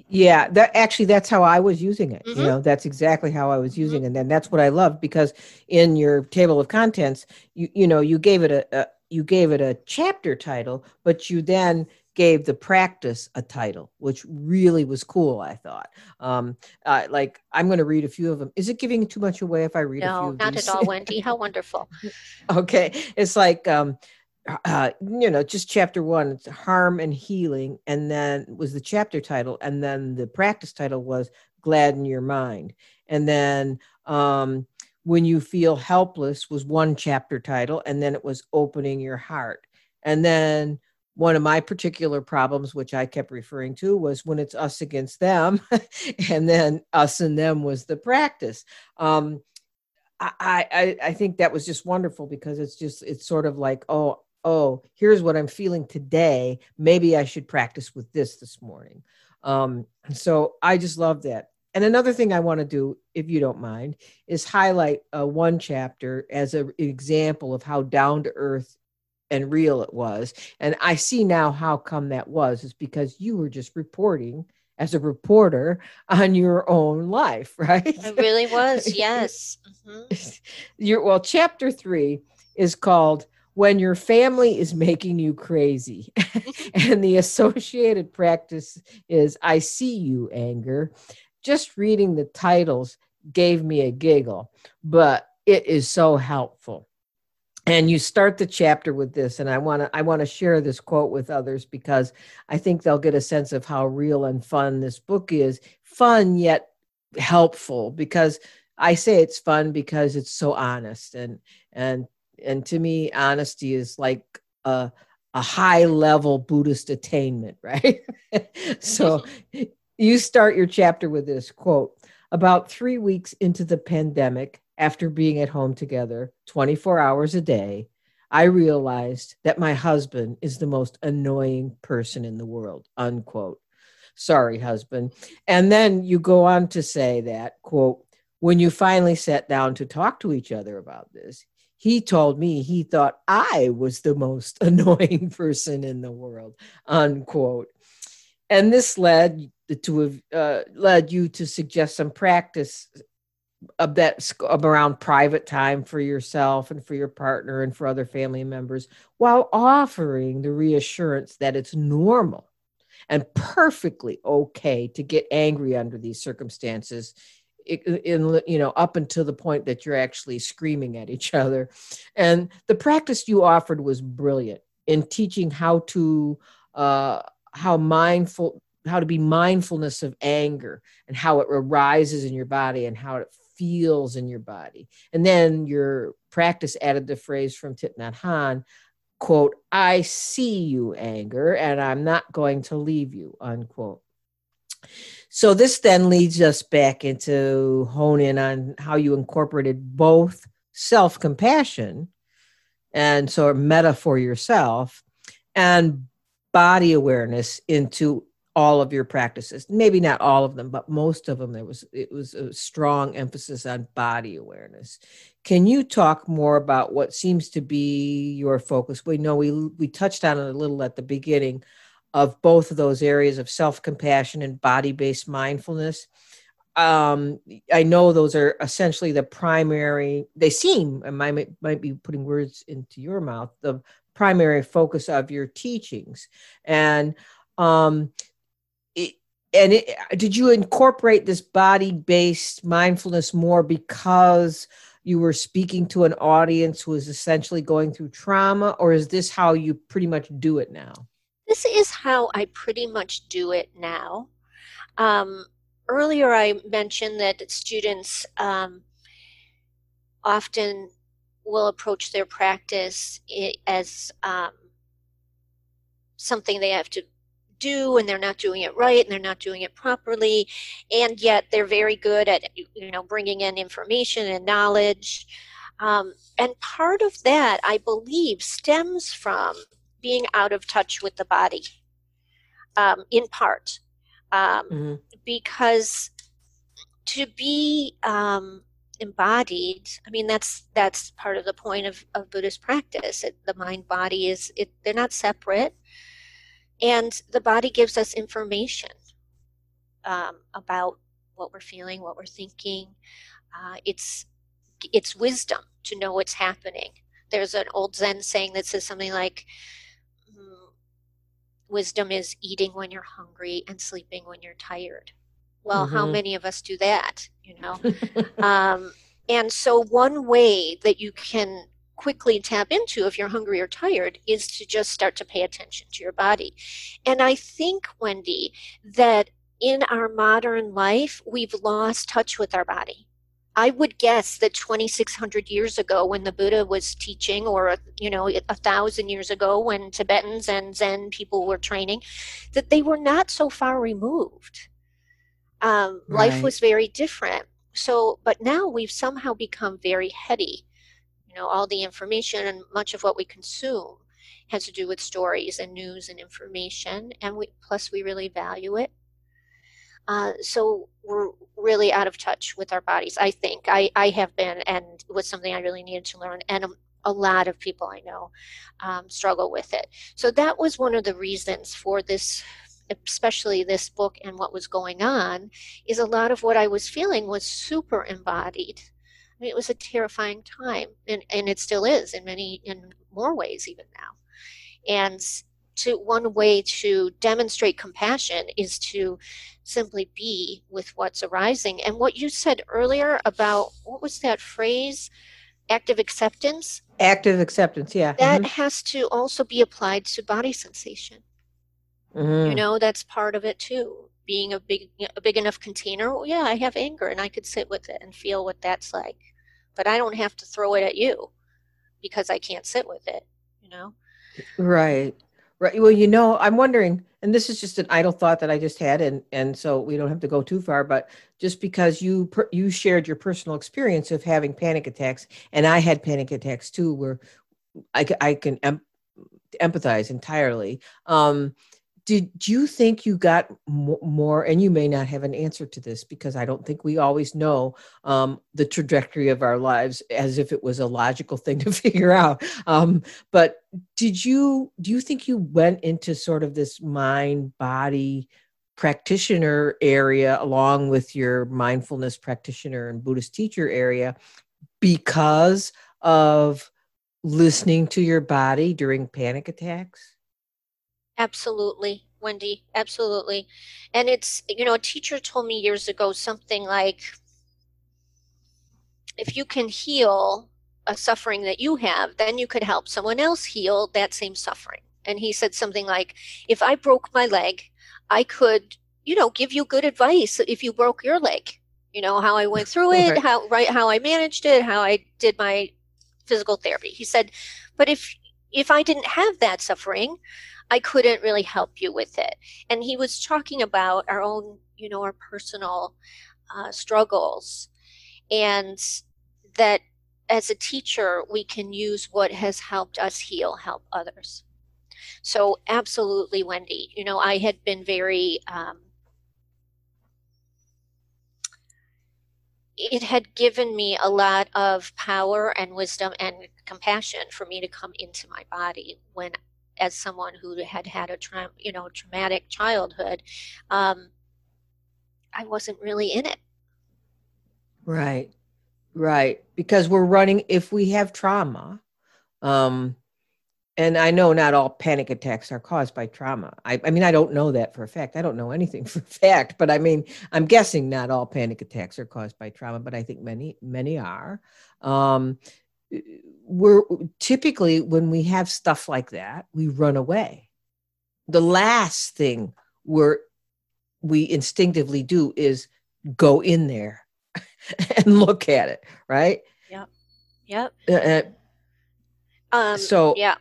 yeah that actually that's how i was using it mm-hmm. you know that's exactly how i was mm-hmm. using mm-hmm. it and then that's what i loved because in your table of contents you you know you gave it a, a you gave it a chapter title but you then gave the practice a title, which really was cool. I thought, um, uh, like I'm going to read a few of them. Is it giving too much away if I read no, a few? No, not these? at all, <laughs> Wendy. How wonderful. okay, it's like um, uh, you know, just chapter one. It's harm and healing, and then was the chapter title, and then the practice title was gladden your mind, and then um, when you feel helpless was one chapter title, and then it was opening your heart, and then one of my particular problems, which I kept referring to, was when it's us against them, <laughs> and then us and them was the practice. Um, I, I I think that was just wonderful because it's just it's sort of like oh oh here's what I'm feeling today. Maybe I should practice with this this morning. Um, so I just love that. And another thing I want to do, if you don't mind, is highlight uh, one chapter as an example of how down to earth and real it was. And I see now how come that was. Is because you were just reporting as a reporter on your own life, <laughs> right? It really was, <laughs> yes. Mm-hmm. <laughs> Your well, chapter three is called when your family is making you crazy. and the associated practice is I see you anger. Just reading the titles gave me a giggle, but it is so helpful and you start the chapter with this and i want to i want to share this quote with others because i think they'll get a sense of how real and fun this book is. Fun yet helpful because i say it's fun because it's so honest and and and to me honesty is like a a high level buddhist attainment <laughs> right? So you start your chapter with this quote about 3 weeks into the pandemic after being at home together 24 hours a day, I realized that my husband is the most annoying person in the world, unquote. Sorry, husband. And then you go on to say that, quote, when you finally sat down to talk to each other about this, he told me he thought I was the most <laughs> annoying person in the world, unquote. And this led to have uh, led you to suggest some practice of that around private time for yourself and for your partner and for other family members while offering the reassurance that it's normal and perfectly okay to get angry under these circumstances in you know up until the point that you're actually screaming at each other. And the practice you offered was brilliant in teaching how to uh, how mindful how to be mindfulness of anger and how it arises in your body and how it feels in your body. And then your practice added the phrase from Thich Hanh, quote, I see you, anger, and I'm not going to leave you, unquote. So this then leads us back into hone in on how you incorporated both self-compassion and so metta for yourself and body awareness into all of your practices. Maybe not all of them but most of them there was it was a strong emphasis on body awareness. Can you talk more about what seems to be your focus? We know we we touched on it a little at the beginning of both of those areas of self-compassion and body-based mindfulness. Um, I know those are essentially the primary. They seem, I might might be putting words into your mouth, the primary focus of your teachings, and um, and it, did you incorporate this body based mindfulness more because you were speaking to an audience who is essentially going through trauma or is this how you pretty much do it now? This is how i pretty much do it now. Um, earlier i mentioned that students um, often will approach their practice as um, something they have to do and they're not doing it right and they're not doing it properly and yet they're very good at you know bringing in information and knowledge. Um, and part of that i believe stems from being out of touch with the body um, in part. Um, mm-hmm. because to be um, embodied i mean that's that's part of the point of, of buddhist practice it, the mind body is it, they're not separate and the body gives us information um, about what we're feeling what we're thinking. Uh, it's it's wisdom to know what's happening. There's an old zen saying that says something like mm, wisdom is eating when you're hungry and sleeping when you're tired. Well mm-hmm. how many of us do that you know? <laughs> Um, and so one way that you can quickly tap into if you're hungry or tired is to just start to pay attention to your body and i think wendy that in our modern life we've lost touch with our body I would guess that 2,600 years ago, when the Buddha was teaching, or you know, a thousand years ago, when Tibetans and Zen people were training, that they were not so far removed. Um, right. Life was very different. So, but now we've somehow become very heady. You know, all the information and much of what we consume has to do with stories and news and information, and we plus we really value it. Uh, so we're really out of touch with our bodies. I think I, I have been, and it was something I really needed to learn. And a, a lot of people I know um, struggle with it. So that was one of the reasons for this, especially this book and what was going on, is a lot of what I was feeling was super embodied. I mean, it was a terrifying time, and, and it still is in many, in more ways even now. And to one way to demonstrate compassion is to simply be with what's arising. And what you said earlier about what was that phrase? Active acceptance. Active acceptance, yeah. That mm-hmm. has to also be applied to body sensation. Mm-hmm. You know, that's part of it too. Being a big, a big enough container. Well, yeah, I have anger, and I could sit with it and feel what that's like, but I don't have to throw it at you because I can't sit with it. You know. Right. Right. Well, you know, I'm wondering, and this is just an idle thought that I just had, and and so we don't have to go too far. But just because you per, you shared your personal experience of having panic attacks, and I had panic attacks too, where I I can em- empathize entirely. Um, did you think you got more and you may not have an answer to this because i don't think we always know um, the trajectory of our lives as if it was a logical thing <laughs> to figure out. Um, but did you do you think you went into sort of this mind body practitioner area along with your mindfulness practitioner and buddhist teacher area because of listening to your body during panic attacks Absolutely, Wendy. Absolutely. And it's, you know, a teacher told me years ago something like if you can heal a suffering that you have, then you could help someone else heal that same suffering. And he said something like, if I broke my leg, I could, you know, give you good advice if you broke your leg. You know, how I went through it, <laughs> how right how I managed it, how I did my physical therapy. He said, but if if I didn't have that suffering, I couldn't really help you with it. And he was talking about our own, you know, our personal uh, struggles, and that as a teacher, we can use what has helped us heal, help others. So, absolutely, Wendy. You know, I had been very, um, it had given me a lot of power and wisdom and compassion for me to come into my body when as someone who had had a tra- you know traumatic childhood um, i wasn't really in it. Right. Right. Because we're running if we have trauma um and i know not all panic attacks are caused by trauma. I, I mean i don't know that for a fact. I don't know anything <laughs> for a fact but i mean i'm guessing not all panic attacks are caused by trauma but i think many many are. Um we're typically when we have stuff like that, we run away. The last thing we're we instinctively do is go in there <laughs> and look at it, right? Yep. Yep. Uh, uh, um, so yeah,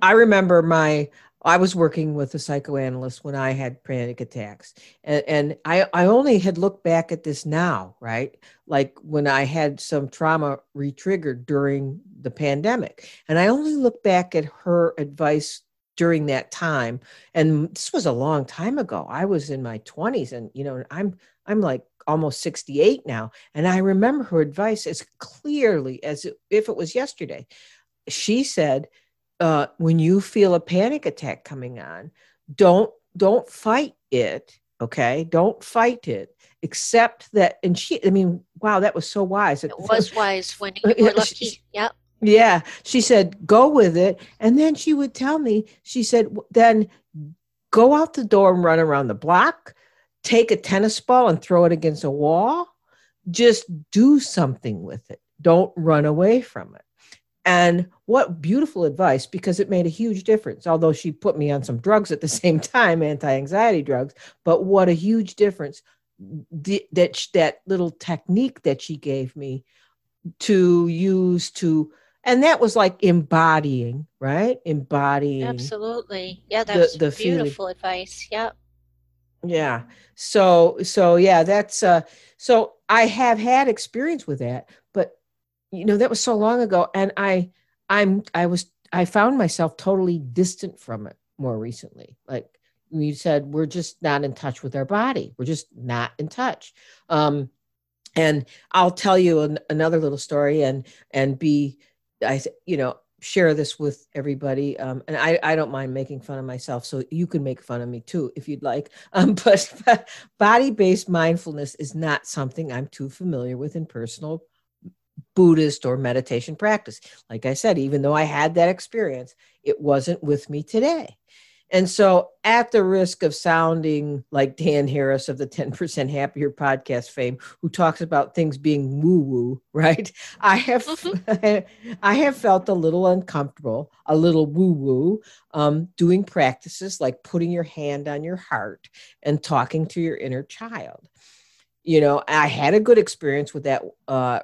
I remember my I was working with a psychoanalyst when I had panic attacks. And, and I, I only had looked back at this now, right? Like when I had some trauma retriggered during the pandemic. And I only looked back at her advice during that time and this was a long time ago i was in my 20s and you know i'm i'm like almost 68 now and i remember her advice as clearly as if it was yesterday she said uh, when you feel a panic attack coming on don't don't fight it okay don't fight it except that and she i mean wow that was so wise it was wise when you <laughs> were lucky yep yeah. She said, go with it. And then she would tell me, she said, then go out the door and run around the block, take a tennis ball and throw it against a wall. Just do something with it. Don't run away from it. And what beautiful advice because it made a huge difference. Although she put me on some drugs at the <laughs> same time, anti anxiety drugs, but what a huge difference that that little technique that she gave me to use to and that was like embodying right embodying absolutely yeah that's the, the beautiful feeling. advice yep yeah so so yeah that's uh so i have had experience with that but you know that was so long ago and i i'm i was i found myself totally distant from it more recently like you said we're just not in touch with our body we're just not in touch um and i'll tell you an, another little story and and be I, you know, share this with everybody. Um, and I, I don't mind making fun of myself. So you can make fun of me too, if you'd like. <laughs> Um, but <laughs> body based mindfulness is not something I'm too familiar with in personal Buddhist or meditation practice. Like I said, even though I had that experience, it wasn't with me today. And so, at the risk of sounding like Dan Harris of the <laughs> 10% Happier podcast fame, who talks about things being woo woo, <laughs> right? I have, mm-hmm. <laughs> I have felt a little uncomfortable, a little woo woo, um, doing practices like putting your hand on your heart and talking to your inner child. You know, I had a good experience with that. Uh,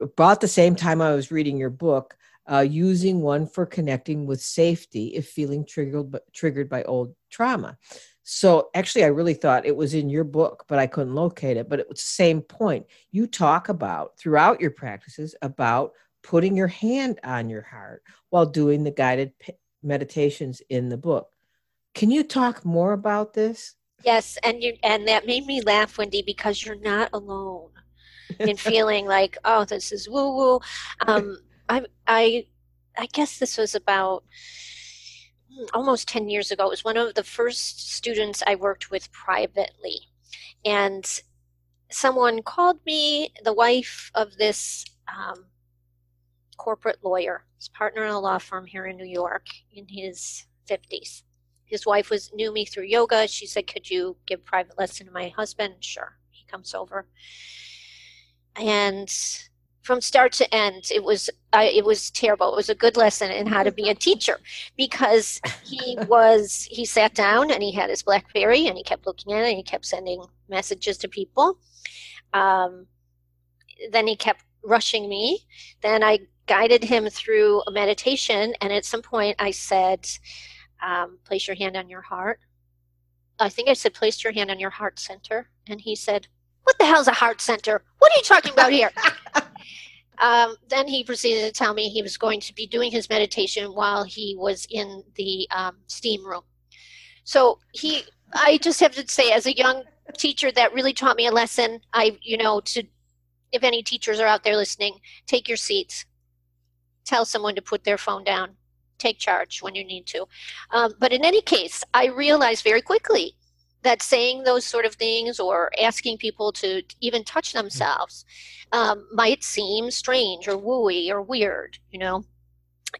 about the same time I was reading your book, uh, using one for connecting with safety if feeling triggered triggered by old trauma. So actually, I really thought it was in your book, but I couldn't locate it. But it was the same point. You talk about throughout your practices about putting your hand on your heart while doing the guided meditations in the book. Can you talk more about this? Yes, and you and that made me laugh, Wendy, because you're not alone in <laughs> feeling like, oh, this is woo woo. Um, I I I guess this was about hmm, almost 10 years ago. It was one of the first students I worked with privately. And someone called me, the wife of this um, corporate lawyer, his partner in a law firm here in New York in his 50s. His wife was knew me through yoga. She said, Could you give private lesson to my husband? Sure. He comes over. And from start to end it was it was terrible. It was a good lesson in how to be a teacher because he was he sat down and he had his blackberry and he kept looking at it and he kept sending messages to people. Um, then he kept rushing me. Then i guided him through a meditation and at some point i said um, place your hand on your heart. I think i said place your hand on your heart center. And he said what the hell's a heart center what are you talking about here <laughs> Um, then he proceeded to tell me he was going to be doing his meditation while he was in the um, steam room. So he, I just have to say, as a young teacher, that really taught me a lesson. I, you know, to if any teachers are out there listening, take your seats. Tell someone to put their phone down. Take charge when you need to. Um, but in any case, I realized very quickly that saying those sort of things or asking people to even touch themselves um, might seem strange or wooey or weird, you know?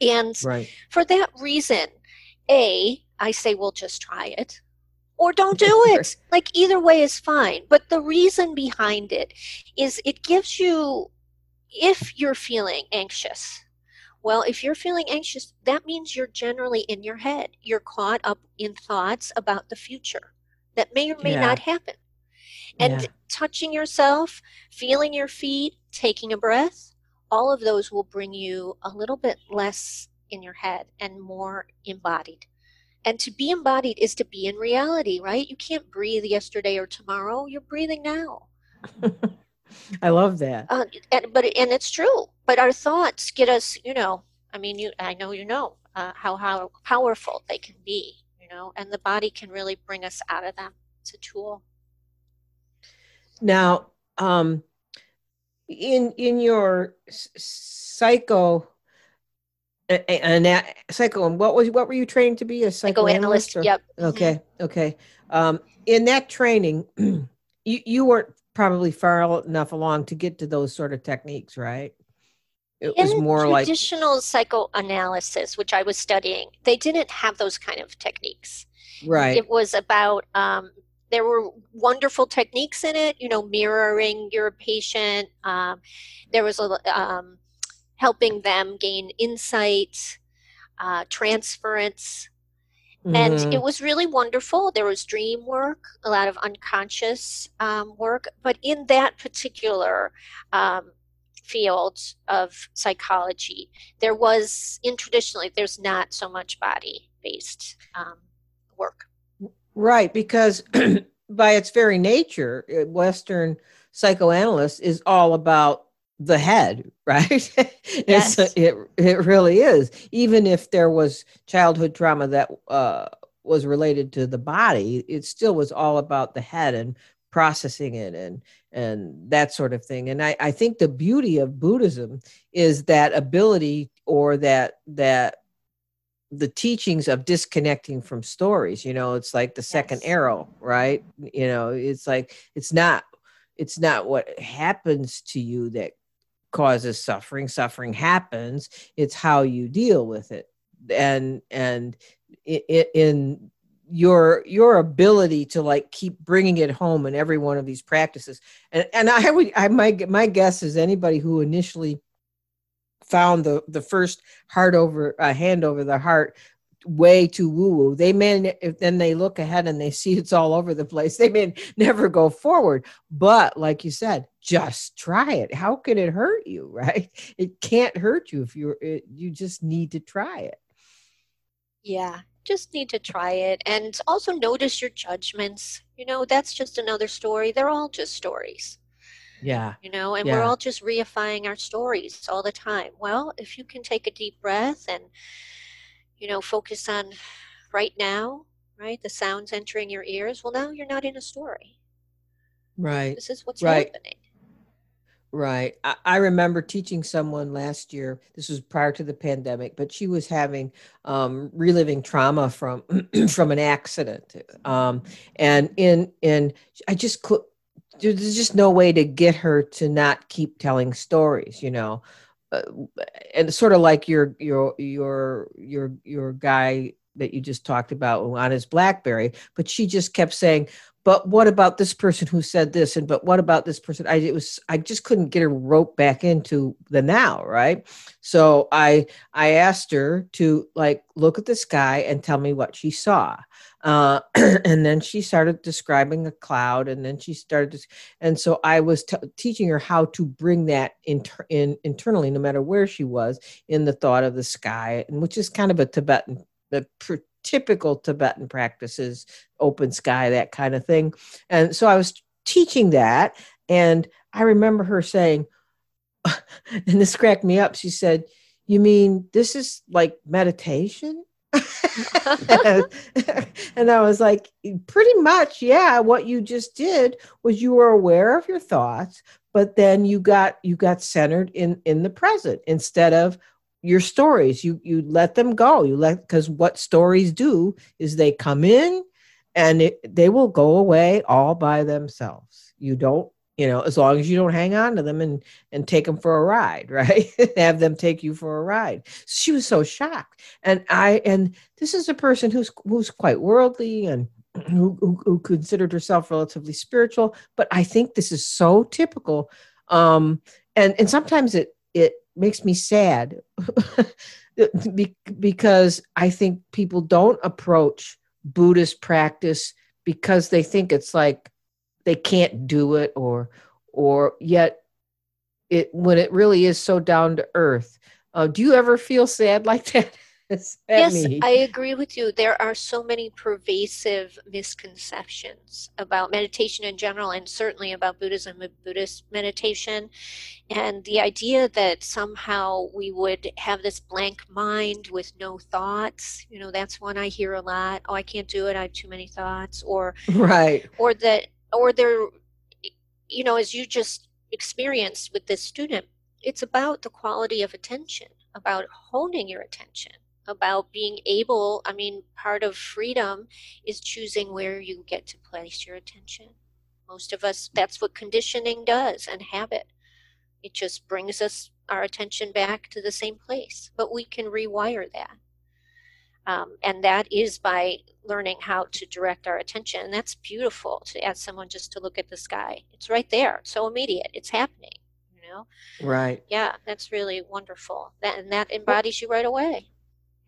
And right. for that reason, A, I say, well, just try it or don't do <laughs> it. like either way is fine. But the reason behind it is it gives you, if you're feeling anxious, well, if you're feeling anxious, that means you're generally in your head. You're caught up in thoughts about the future that may or may yeah. not happen. And yeah. touching yourself, feeling your feet, taking a breath, all of those will bring you a little bit less in your head and more embodied. And to be embodied is to be in reality, right? You can't breathe yesterday or tomorrow. You're breathing now. <laughs> I love that. Uh, and, but and it's true. But our thoughts get us, you know. I mean, you. I know you know uh, how how powerful they can be, know, and the body can really bring us out of them. It's a tool. Now, um, in in your psycho and psycho and what was what were you trained to be a psychoanalyst? Psychoanalyst. Yep. Mm-hmm. Okay. Okay. Um, in that training, <clears throat> you you weren't probably far enough along to get to those sort of techniques, right? It in was more traditional like traditional psychoanalysis, which I was studying. They didn't have those kind of techniques. Right. It was about um, there were wonderful techniques in it. You know, mirroring your patient. Um, there was a um, helping them gain insight, uh, transference. Mm-hmm. And it was really wonderful. There was dream work, a lot of unconscious um, work. But in that particular um, field of psychology, there was, in traditionally, there's not so much body based um, work. Right, because <clears throat> by its very nature, uh, Western psychoanalyst is all about the head, <laughs> right? Yes. it it really is. Even if there was childhood trauma that uh, was related to the body, it still was all about the head and processing it and and that sort of thing. And I, I think the beauty of Buddhism is that ability or that that the teachings of disconnecting from stories you know it's like the second arrow right? You know it's like it's not it's not what happens to you that causes suffering. Suffering happens. It's how you deal with it. And and in your your ability to like keep bringing it home in every one of these practices and and i would i my my guess is anybody who initially found the the first heart over uh, hand over the heart way too woo woo. They may, then they look ahead and they <laughs> see it's all over the place, they may never go forward. But like you said, just try it. How can it hurt you, <laughs> right? It can't hurt you if you're, it, you just need to try it. Yeah, just need to try it. And also notice your judgments. You know, that's just another story. They're all just stories. Yeah. You know, and yeah. we're all just reifying our stories all the time. Well, if you can take a deep breath and you know, focus on right now, right? The sounds entering your ears. Well, now you're not in a story. Right. This is what's right. happening. Right. I, I, remember teaching someone last year. This was prior to the pandemic, but she was having um, reliving trauma from <clears throat> from an accident, um, and in in I just could. There's just no way to get her to not keep telling stories, you know uh, and sort of like your your your your your guy that you just talked about on his blackberry but she just kept saying but what about this person who said this? And but what about this person? I it was i just couldn't get her rope back into the now right? So i i asked her to like look at the sky and tell me what she saw. Uh, <clears throat> and then she started describing a cloud and then she started to, and so i was t- teaching her how to bring that inter- in internally no matter where she was in the thought of the sky and which is kind of a tibetan pr- typical tibetan practices open sky that kind of thing and so i was teaching that and i remember her saying <laughs> and this cracked me up she said you mean this is like meditation <laughs> and I was like, pretty much, yeah. What you just did was you were aware of your thoughts, but then you got you got centered in in the present instead of your stories. You you let them go. You let because what stories do is they come in and it, they will go away all by themselves. You don't you know as long as you don't hang on to them and and take them for a ride <laughs> right have them take you for a ride she was so shocked and i and this is a person who's who's quite worldly and <clears throat> who, who, who considered herself relatively spiritual but i think this is so typical um and and sometimes it it makes me sad. <laughs> Because i think people don't approach buddhist practice because they think it's like they can't do it or or yet it when it really is so down to earth. Uh, do you ever feel sad like that <laughs> yes, me. I agree with you. There are so many pervasive misconceptions about meditation in general, and certainly about Buddhism and Buddhist meditation. And the idea that somehow we would have this blank mind with no thoughts, you know, that's one I hear a lot. Oh, I can't do it. I have too many thoughts. Or, <laughs> right. Or that, or there, you know, as you just experienced with this student, it's about the quality of attention, about holding your attention about being able, I mean, part of freedom is choosing where you get to place your attention. Most of us, that's what conditioning does and habit. It just brings us our attention back to the same place, but we can rewire that. Um, and that is by learning how to direct our attention. And that's beautiful to ask someone just to look at the sky. It's right there. It's so immediate. It's happening. You know. Right. Yeah, that's really wonderful. That and that embodies you right away.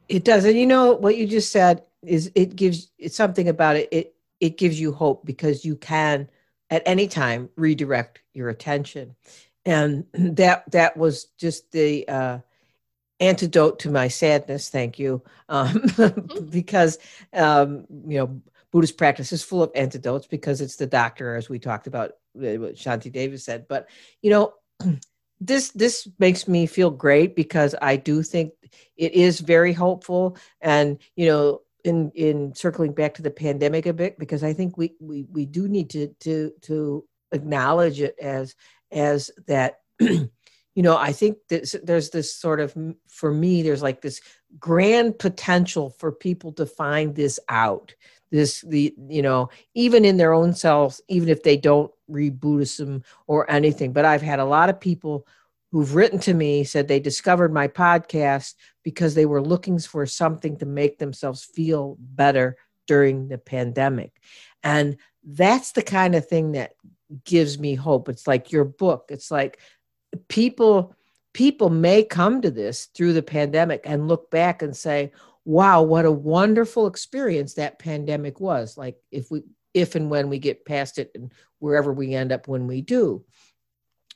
It does. And you know what you just said is it gives it's something about it. It it gives you hope because you can at any time redirect your attention. And <clears throat> that that was just the uh antidote to my sadness, thank you. Um, mm-hmm. <laughs> because um, you know, Buddhist practice is full of antidotes because it's the doctor, as we talked about, uh, what Shantideva said. But you know, this this makes me feel great because I do think it is very hopeful, and you know, in in circling back to the pandemic a bit, because I think we we we do need to to to acknowledge it as as that. <clears throat> you know, I think that there's this sort of, for me, there's like this grand potential for people to find this out. This, the, you know, even in their own selves, even if they don't read Buddhism or anything. But I've had a lot of people who've written to me said they discovered my podcast because they were looking for something to make themselves feel better during the pandemic. And that's the kind of thing that gives me hope. It's like your book. It's like people people may come to this through the pandemic and look back and say, "Wow, what a wonderful experience that pandemic was." Like if we if and when we get past it and wherever we end up when we do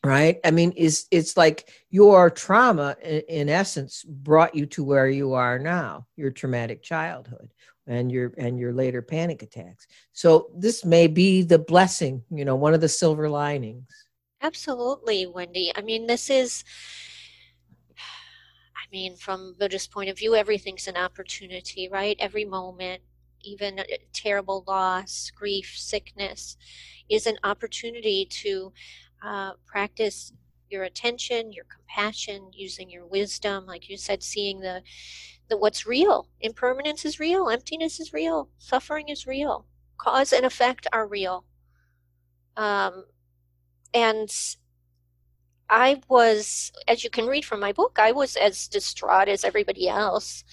right? I mean is it's like your trauma in, in, essence brought you to where you are now your traumatic childhood and your and your later panic attacks. So this may be the blessing you know one of the silver linings. Absolutely wendy. I mean this is i mean from buddhist point of view everything's an opportunity right? Every moment even terrible loss grief sickness is an opportunity to uh, practice your attention, your compassion, using your wisdom, like you said, seeing the the what's real. Impermanence is real, emptiness is real, suffering is real, cause and effect are real. Um, and I was, as you can read from my book, I was as distraught as everybody else.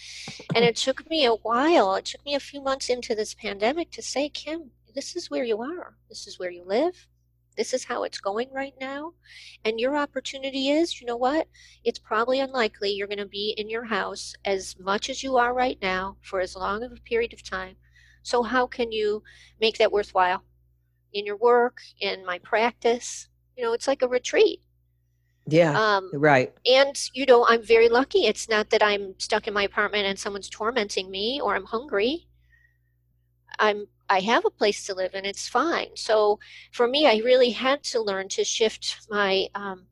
And it took me a while, it took me a few months into this pandemic to say, Kim, this is where you are. This is where you live. This is how it's going right now. And your opportunity is, you know what? It's probably unlikely you're going to be in your house as much as you are right now for as long of a period of time. So, how can you make that worthwhile? In your work, in my practice, you know, it's like a retreat. Yeah. Um, right. And, you know, I'm very lucky. It's not that I'm stuck in my apartment and someone's tormenting me or I'm hungry. I'm I have a place to live and it's fine. So for me, I really had to learn to shift my um,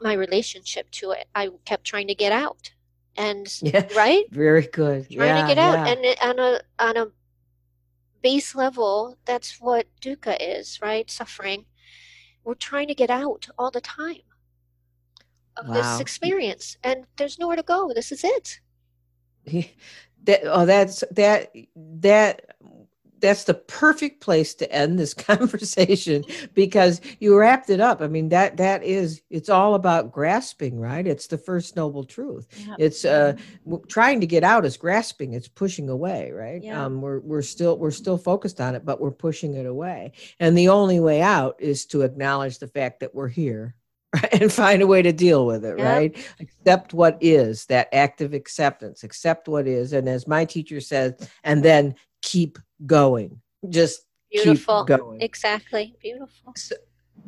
my relationship to it. I kept trying to get out, and <laughs> yeah, right, very good, trying yeah, to get out, yeah. and on a on a base level, that's what dukkha is, right? Suffering. We're trying to get out all the time of wow. this experience, and there's nowhere to go. This is it. that oh, that's that that that's the perfect place to end this <laughs> conversation because you wrapped it up i mean that that is it's all about grasping right it's the first noble truth yeah. it's uh trying to get out is grasping it's pushing away right yeah. um we're we're still we're still focused on it but we're pushing it away and the only way out is to acknowledge the fact that we're here right? <laughs> and find a way to deal with it yep. right accept what is that active acceptance accept what is and as my teacher says and then keep going. Just beautiful. Keep going. Exactly. Beautiful. So,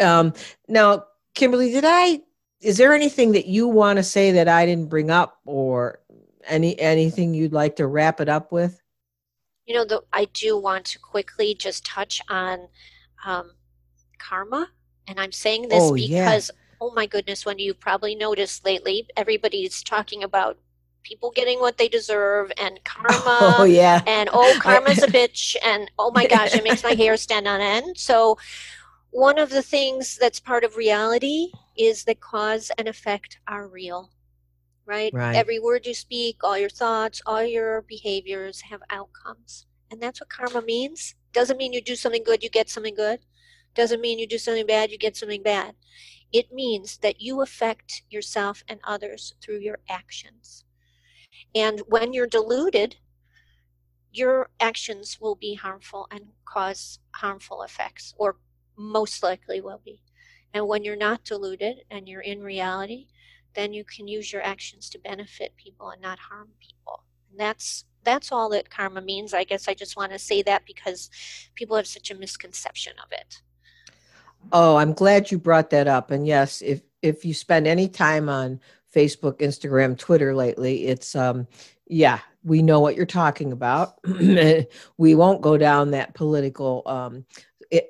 um, now, Kimberly, did I? Is there anything that you want to say that I didn't bring up, or any anything you'd like to wrap it up with? You know, the, I do want to quickly just touch on um, karma, and I'm saying this Oh, yeah. Oh my goodness, Wendy, you've probably noticed lately, everybody's talking about people getting what they deserve and <laughs> karma. oh yeah. and oh <laughs> karma's a <laughs> bitch and oh my gosh it makes my hair stand on end so one of the things that's part of reality is that cause and effect are real right? Right. every word you speak all your thoughts all your behaviors have outcomes and that's what karma means doesn't mean you do something good you get something good doesn't mean you do something bad you get something bad it means that you affect yourself and others through your actions and when you're deluded, your actions will be harmful and cause harmful effects, or most likely will be. And when you're not deluded and you're in reality, then you can use your actions to benefit people and not harm people. And that's that's all that karma means. I guess I just want to say that because people have such a misconception of it. Oh, I'm glad you brought that up. And yes, if if you spend any time on Facebook, Instagram, Twitter lately, it's um yeah, we know what you're talking about. <clears throat> we won't go down that political um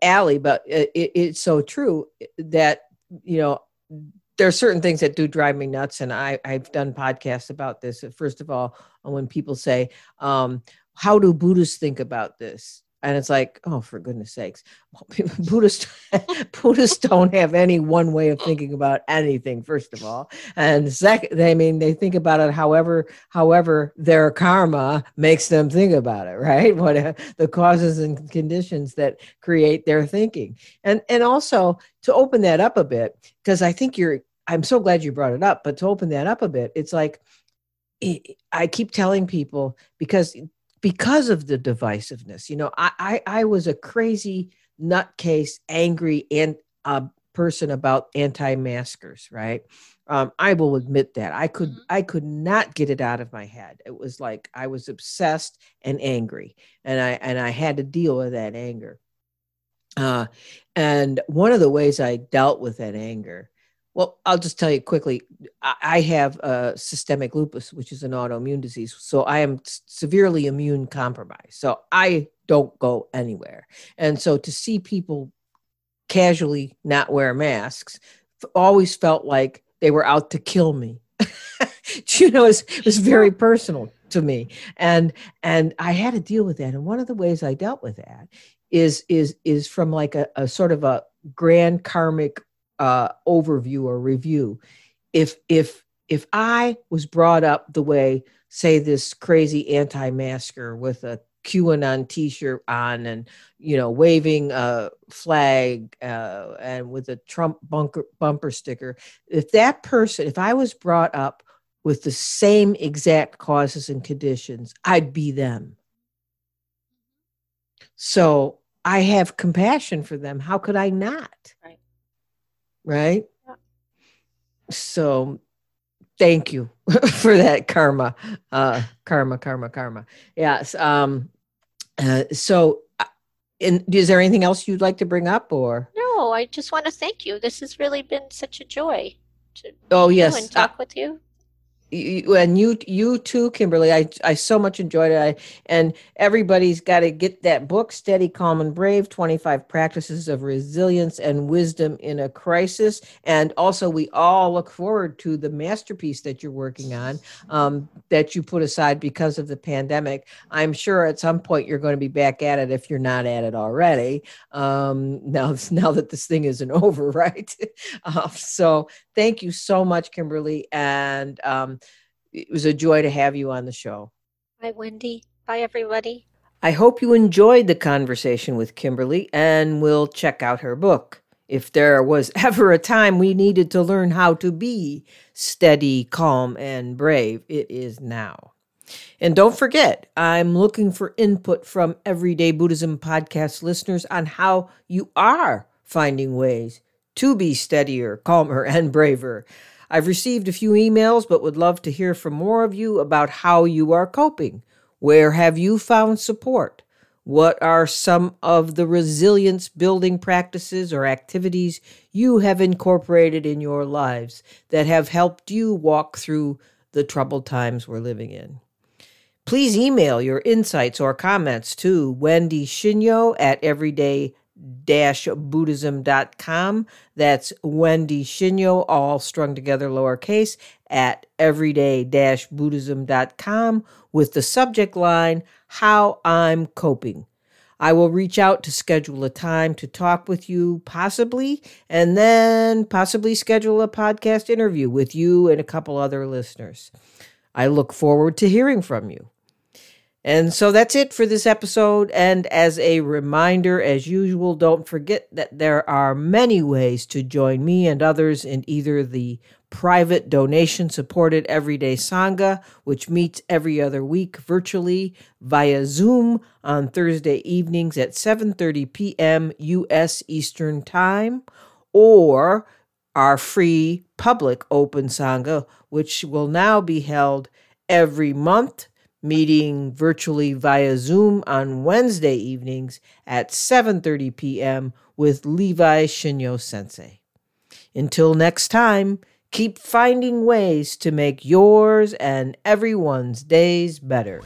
alley, but it, it- it's so true that you know there are certain things that do drive me nuts and I, i've done podcasts about this first of all when people say um, how do buddhists think about this and it's like oh for goodness sakes. <laughs> Buddhists <laughs> buddhists don't have any one way of thinking about anything first of all. And second i mean they think about it however however their karma makes them think about it <laughs> right? What uh, the causes and conditions that create their thinking. And and also to open that up a bit because i think you're i'm so glad you brought it up but to open that up a bit it's like i I keep telling people because because of the divisiveness you know i i, I was a crazy nutcase angry and uh, person about anti-maskers right? Um, i will admit that. I could Mhm. i could not get it out of my head. It was like i was obsessed and angry and i and i had to deal with that anger. Uh, and one of the ways i dealt with that anger well i'll just tell you quickly i, have uh, systemic lupus which is an autoimmune disease so i am severely immune compromised so i don't go anywhere. And so to see people casually not wear masks always felt like they were out to kill me. <laughs> You know it was very personal to me. And and i had to deal with that and one of the ways i dealt with that is is is from like a, a sort of a grand karmic uh overview or review. If if if i was brought up the way say this crazy anti-masker with a qanon t-shirt on and you know waving a flag uh, and with a trump bunker bumper sticker if that person if i was brought up with the same exact causes and conditions i'd be them. So i have compassion for them. How could i not Right. Yeah. so thank you <laughs> for that karma uh karma karma karma yes um uh, so uh, and is there anything else you'd like to bring up or No, I just want to thank you. This has really been such a joy to oh yes and talk with you. You, and you you too kimberly. I i so much enjoyed it. I, and everybody's got to get that book steady calm and brave 25 practices of resilience and wisdom in a crisis. And also we all look forward to the masterpiece that you're working on um, that you put aside because of the pandemic. I'm sure at some point you're going to be back at it if you're not at it already. Um, now <laughs> now that this thing isn't over <laughs> right? Uh, <laughs> so thank you so much kimberly. And um, it was a joy to have you on the show. Bye, Wendy. Bye, everybody. I hope you enjoyed the conversation with Kimberly and will check out her book. If there was <laughs> ever a time we needed to learn how to be steady, calm, and brave, it is now. And don't forget, I'm looking for input from Everyday Buddhism podcast listeners on how you are finding ways to be steadier, calmer, and braver. I've received a few emails, but would love to hear from more of you about how you are coping. Where have you found support? What are some of the resilience building practices or activities you have incorporated in your lives that have helped you walk through the troubled times we're living in. Please email your insights or comments to Wendy Shinyo at everyday buddhism.com. That's Wendy Shinyo, all strung together lowercase, at everyday buddhism.com with the subject line, How I'm Coping. I will reach out to schedule a time to talk with you, possibly, and then possibly schedule a podcast interview with you and a couple other listeners. I look forward to hearing from you. And so that's it for this episode. And as a reminder, as usual, don't forget that there are many ways to join me and others in either the private donation supported everyday sangha which meets every other week virtually via zoom on thursday evenings at 7.30 p.m us eastern time or our free public open sangha which will now be held every month meeting virtually via zoom on wednesday evenings at 7.30 p.m with levi shinyo sensei until next time Keep finding ways to make yours and everyone's days better.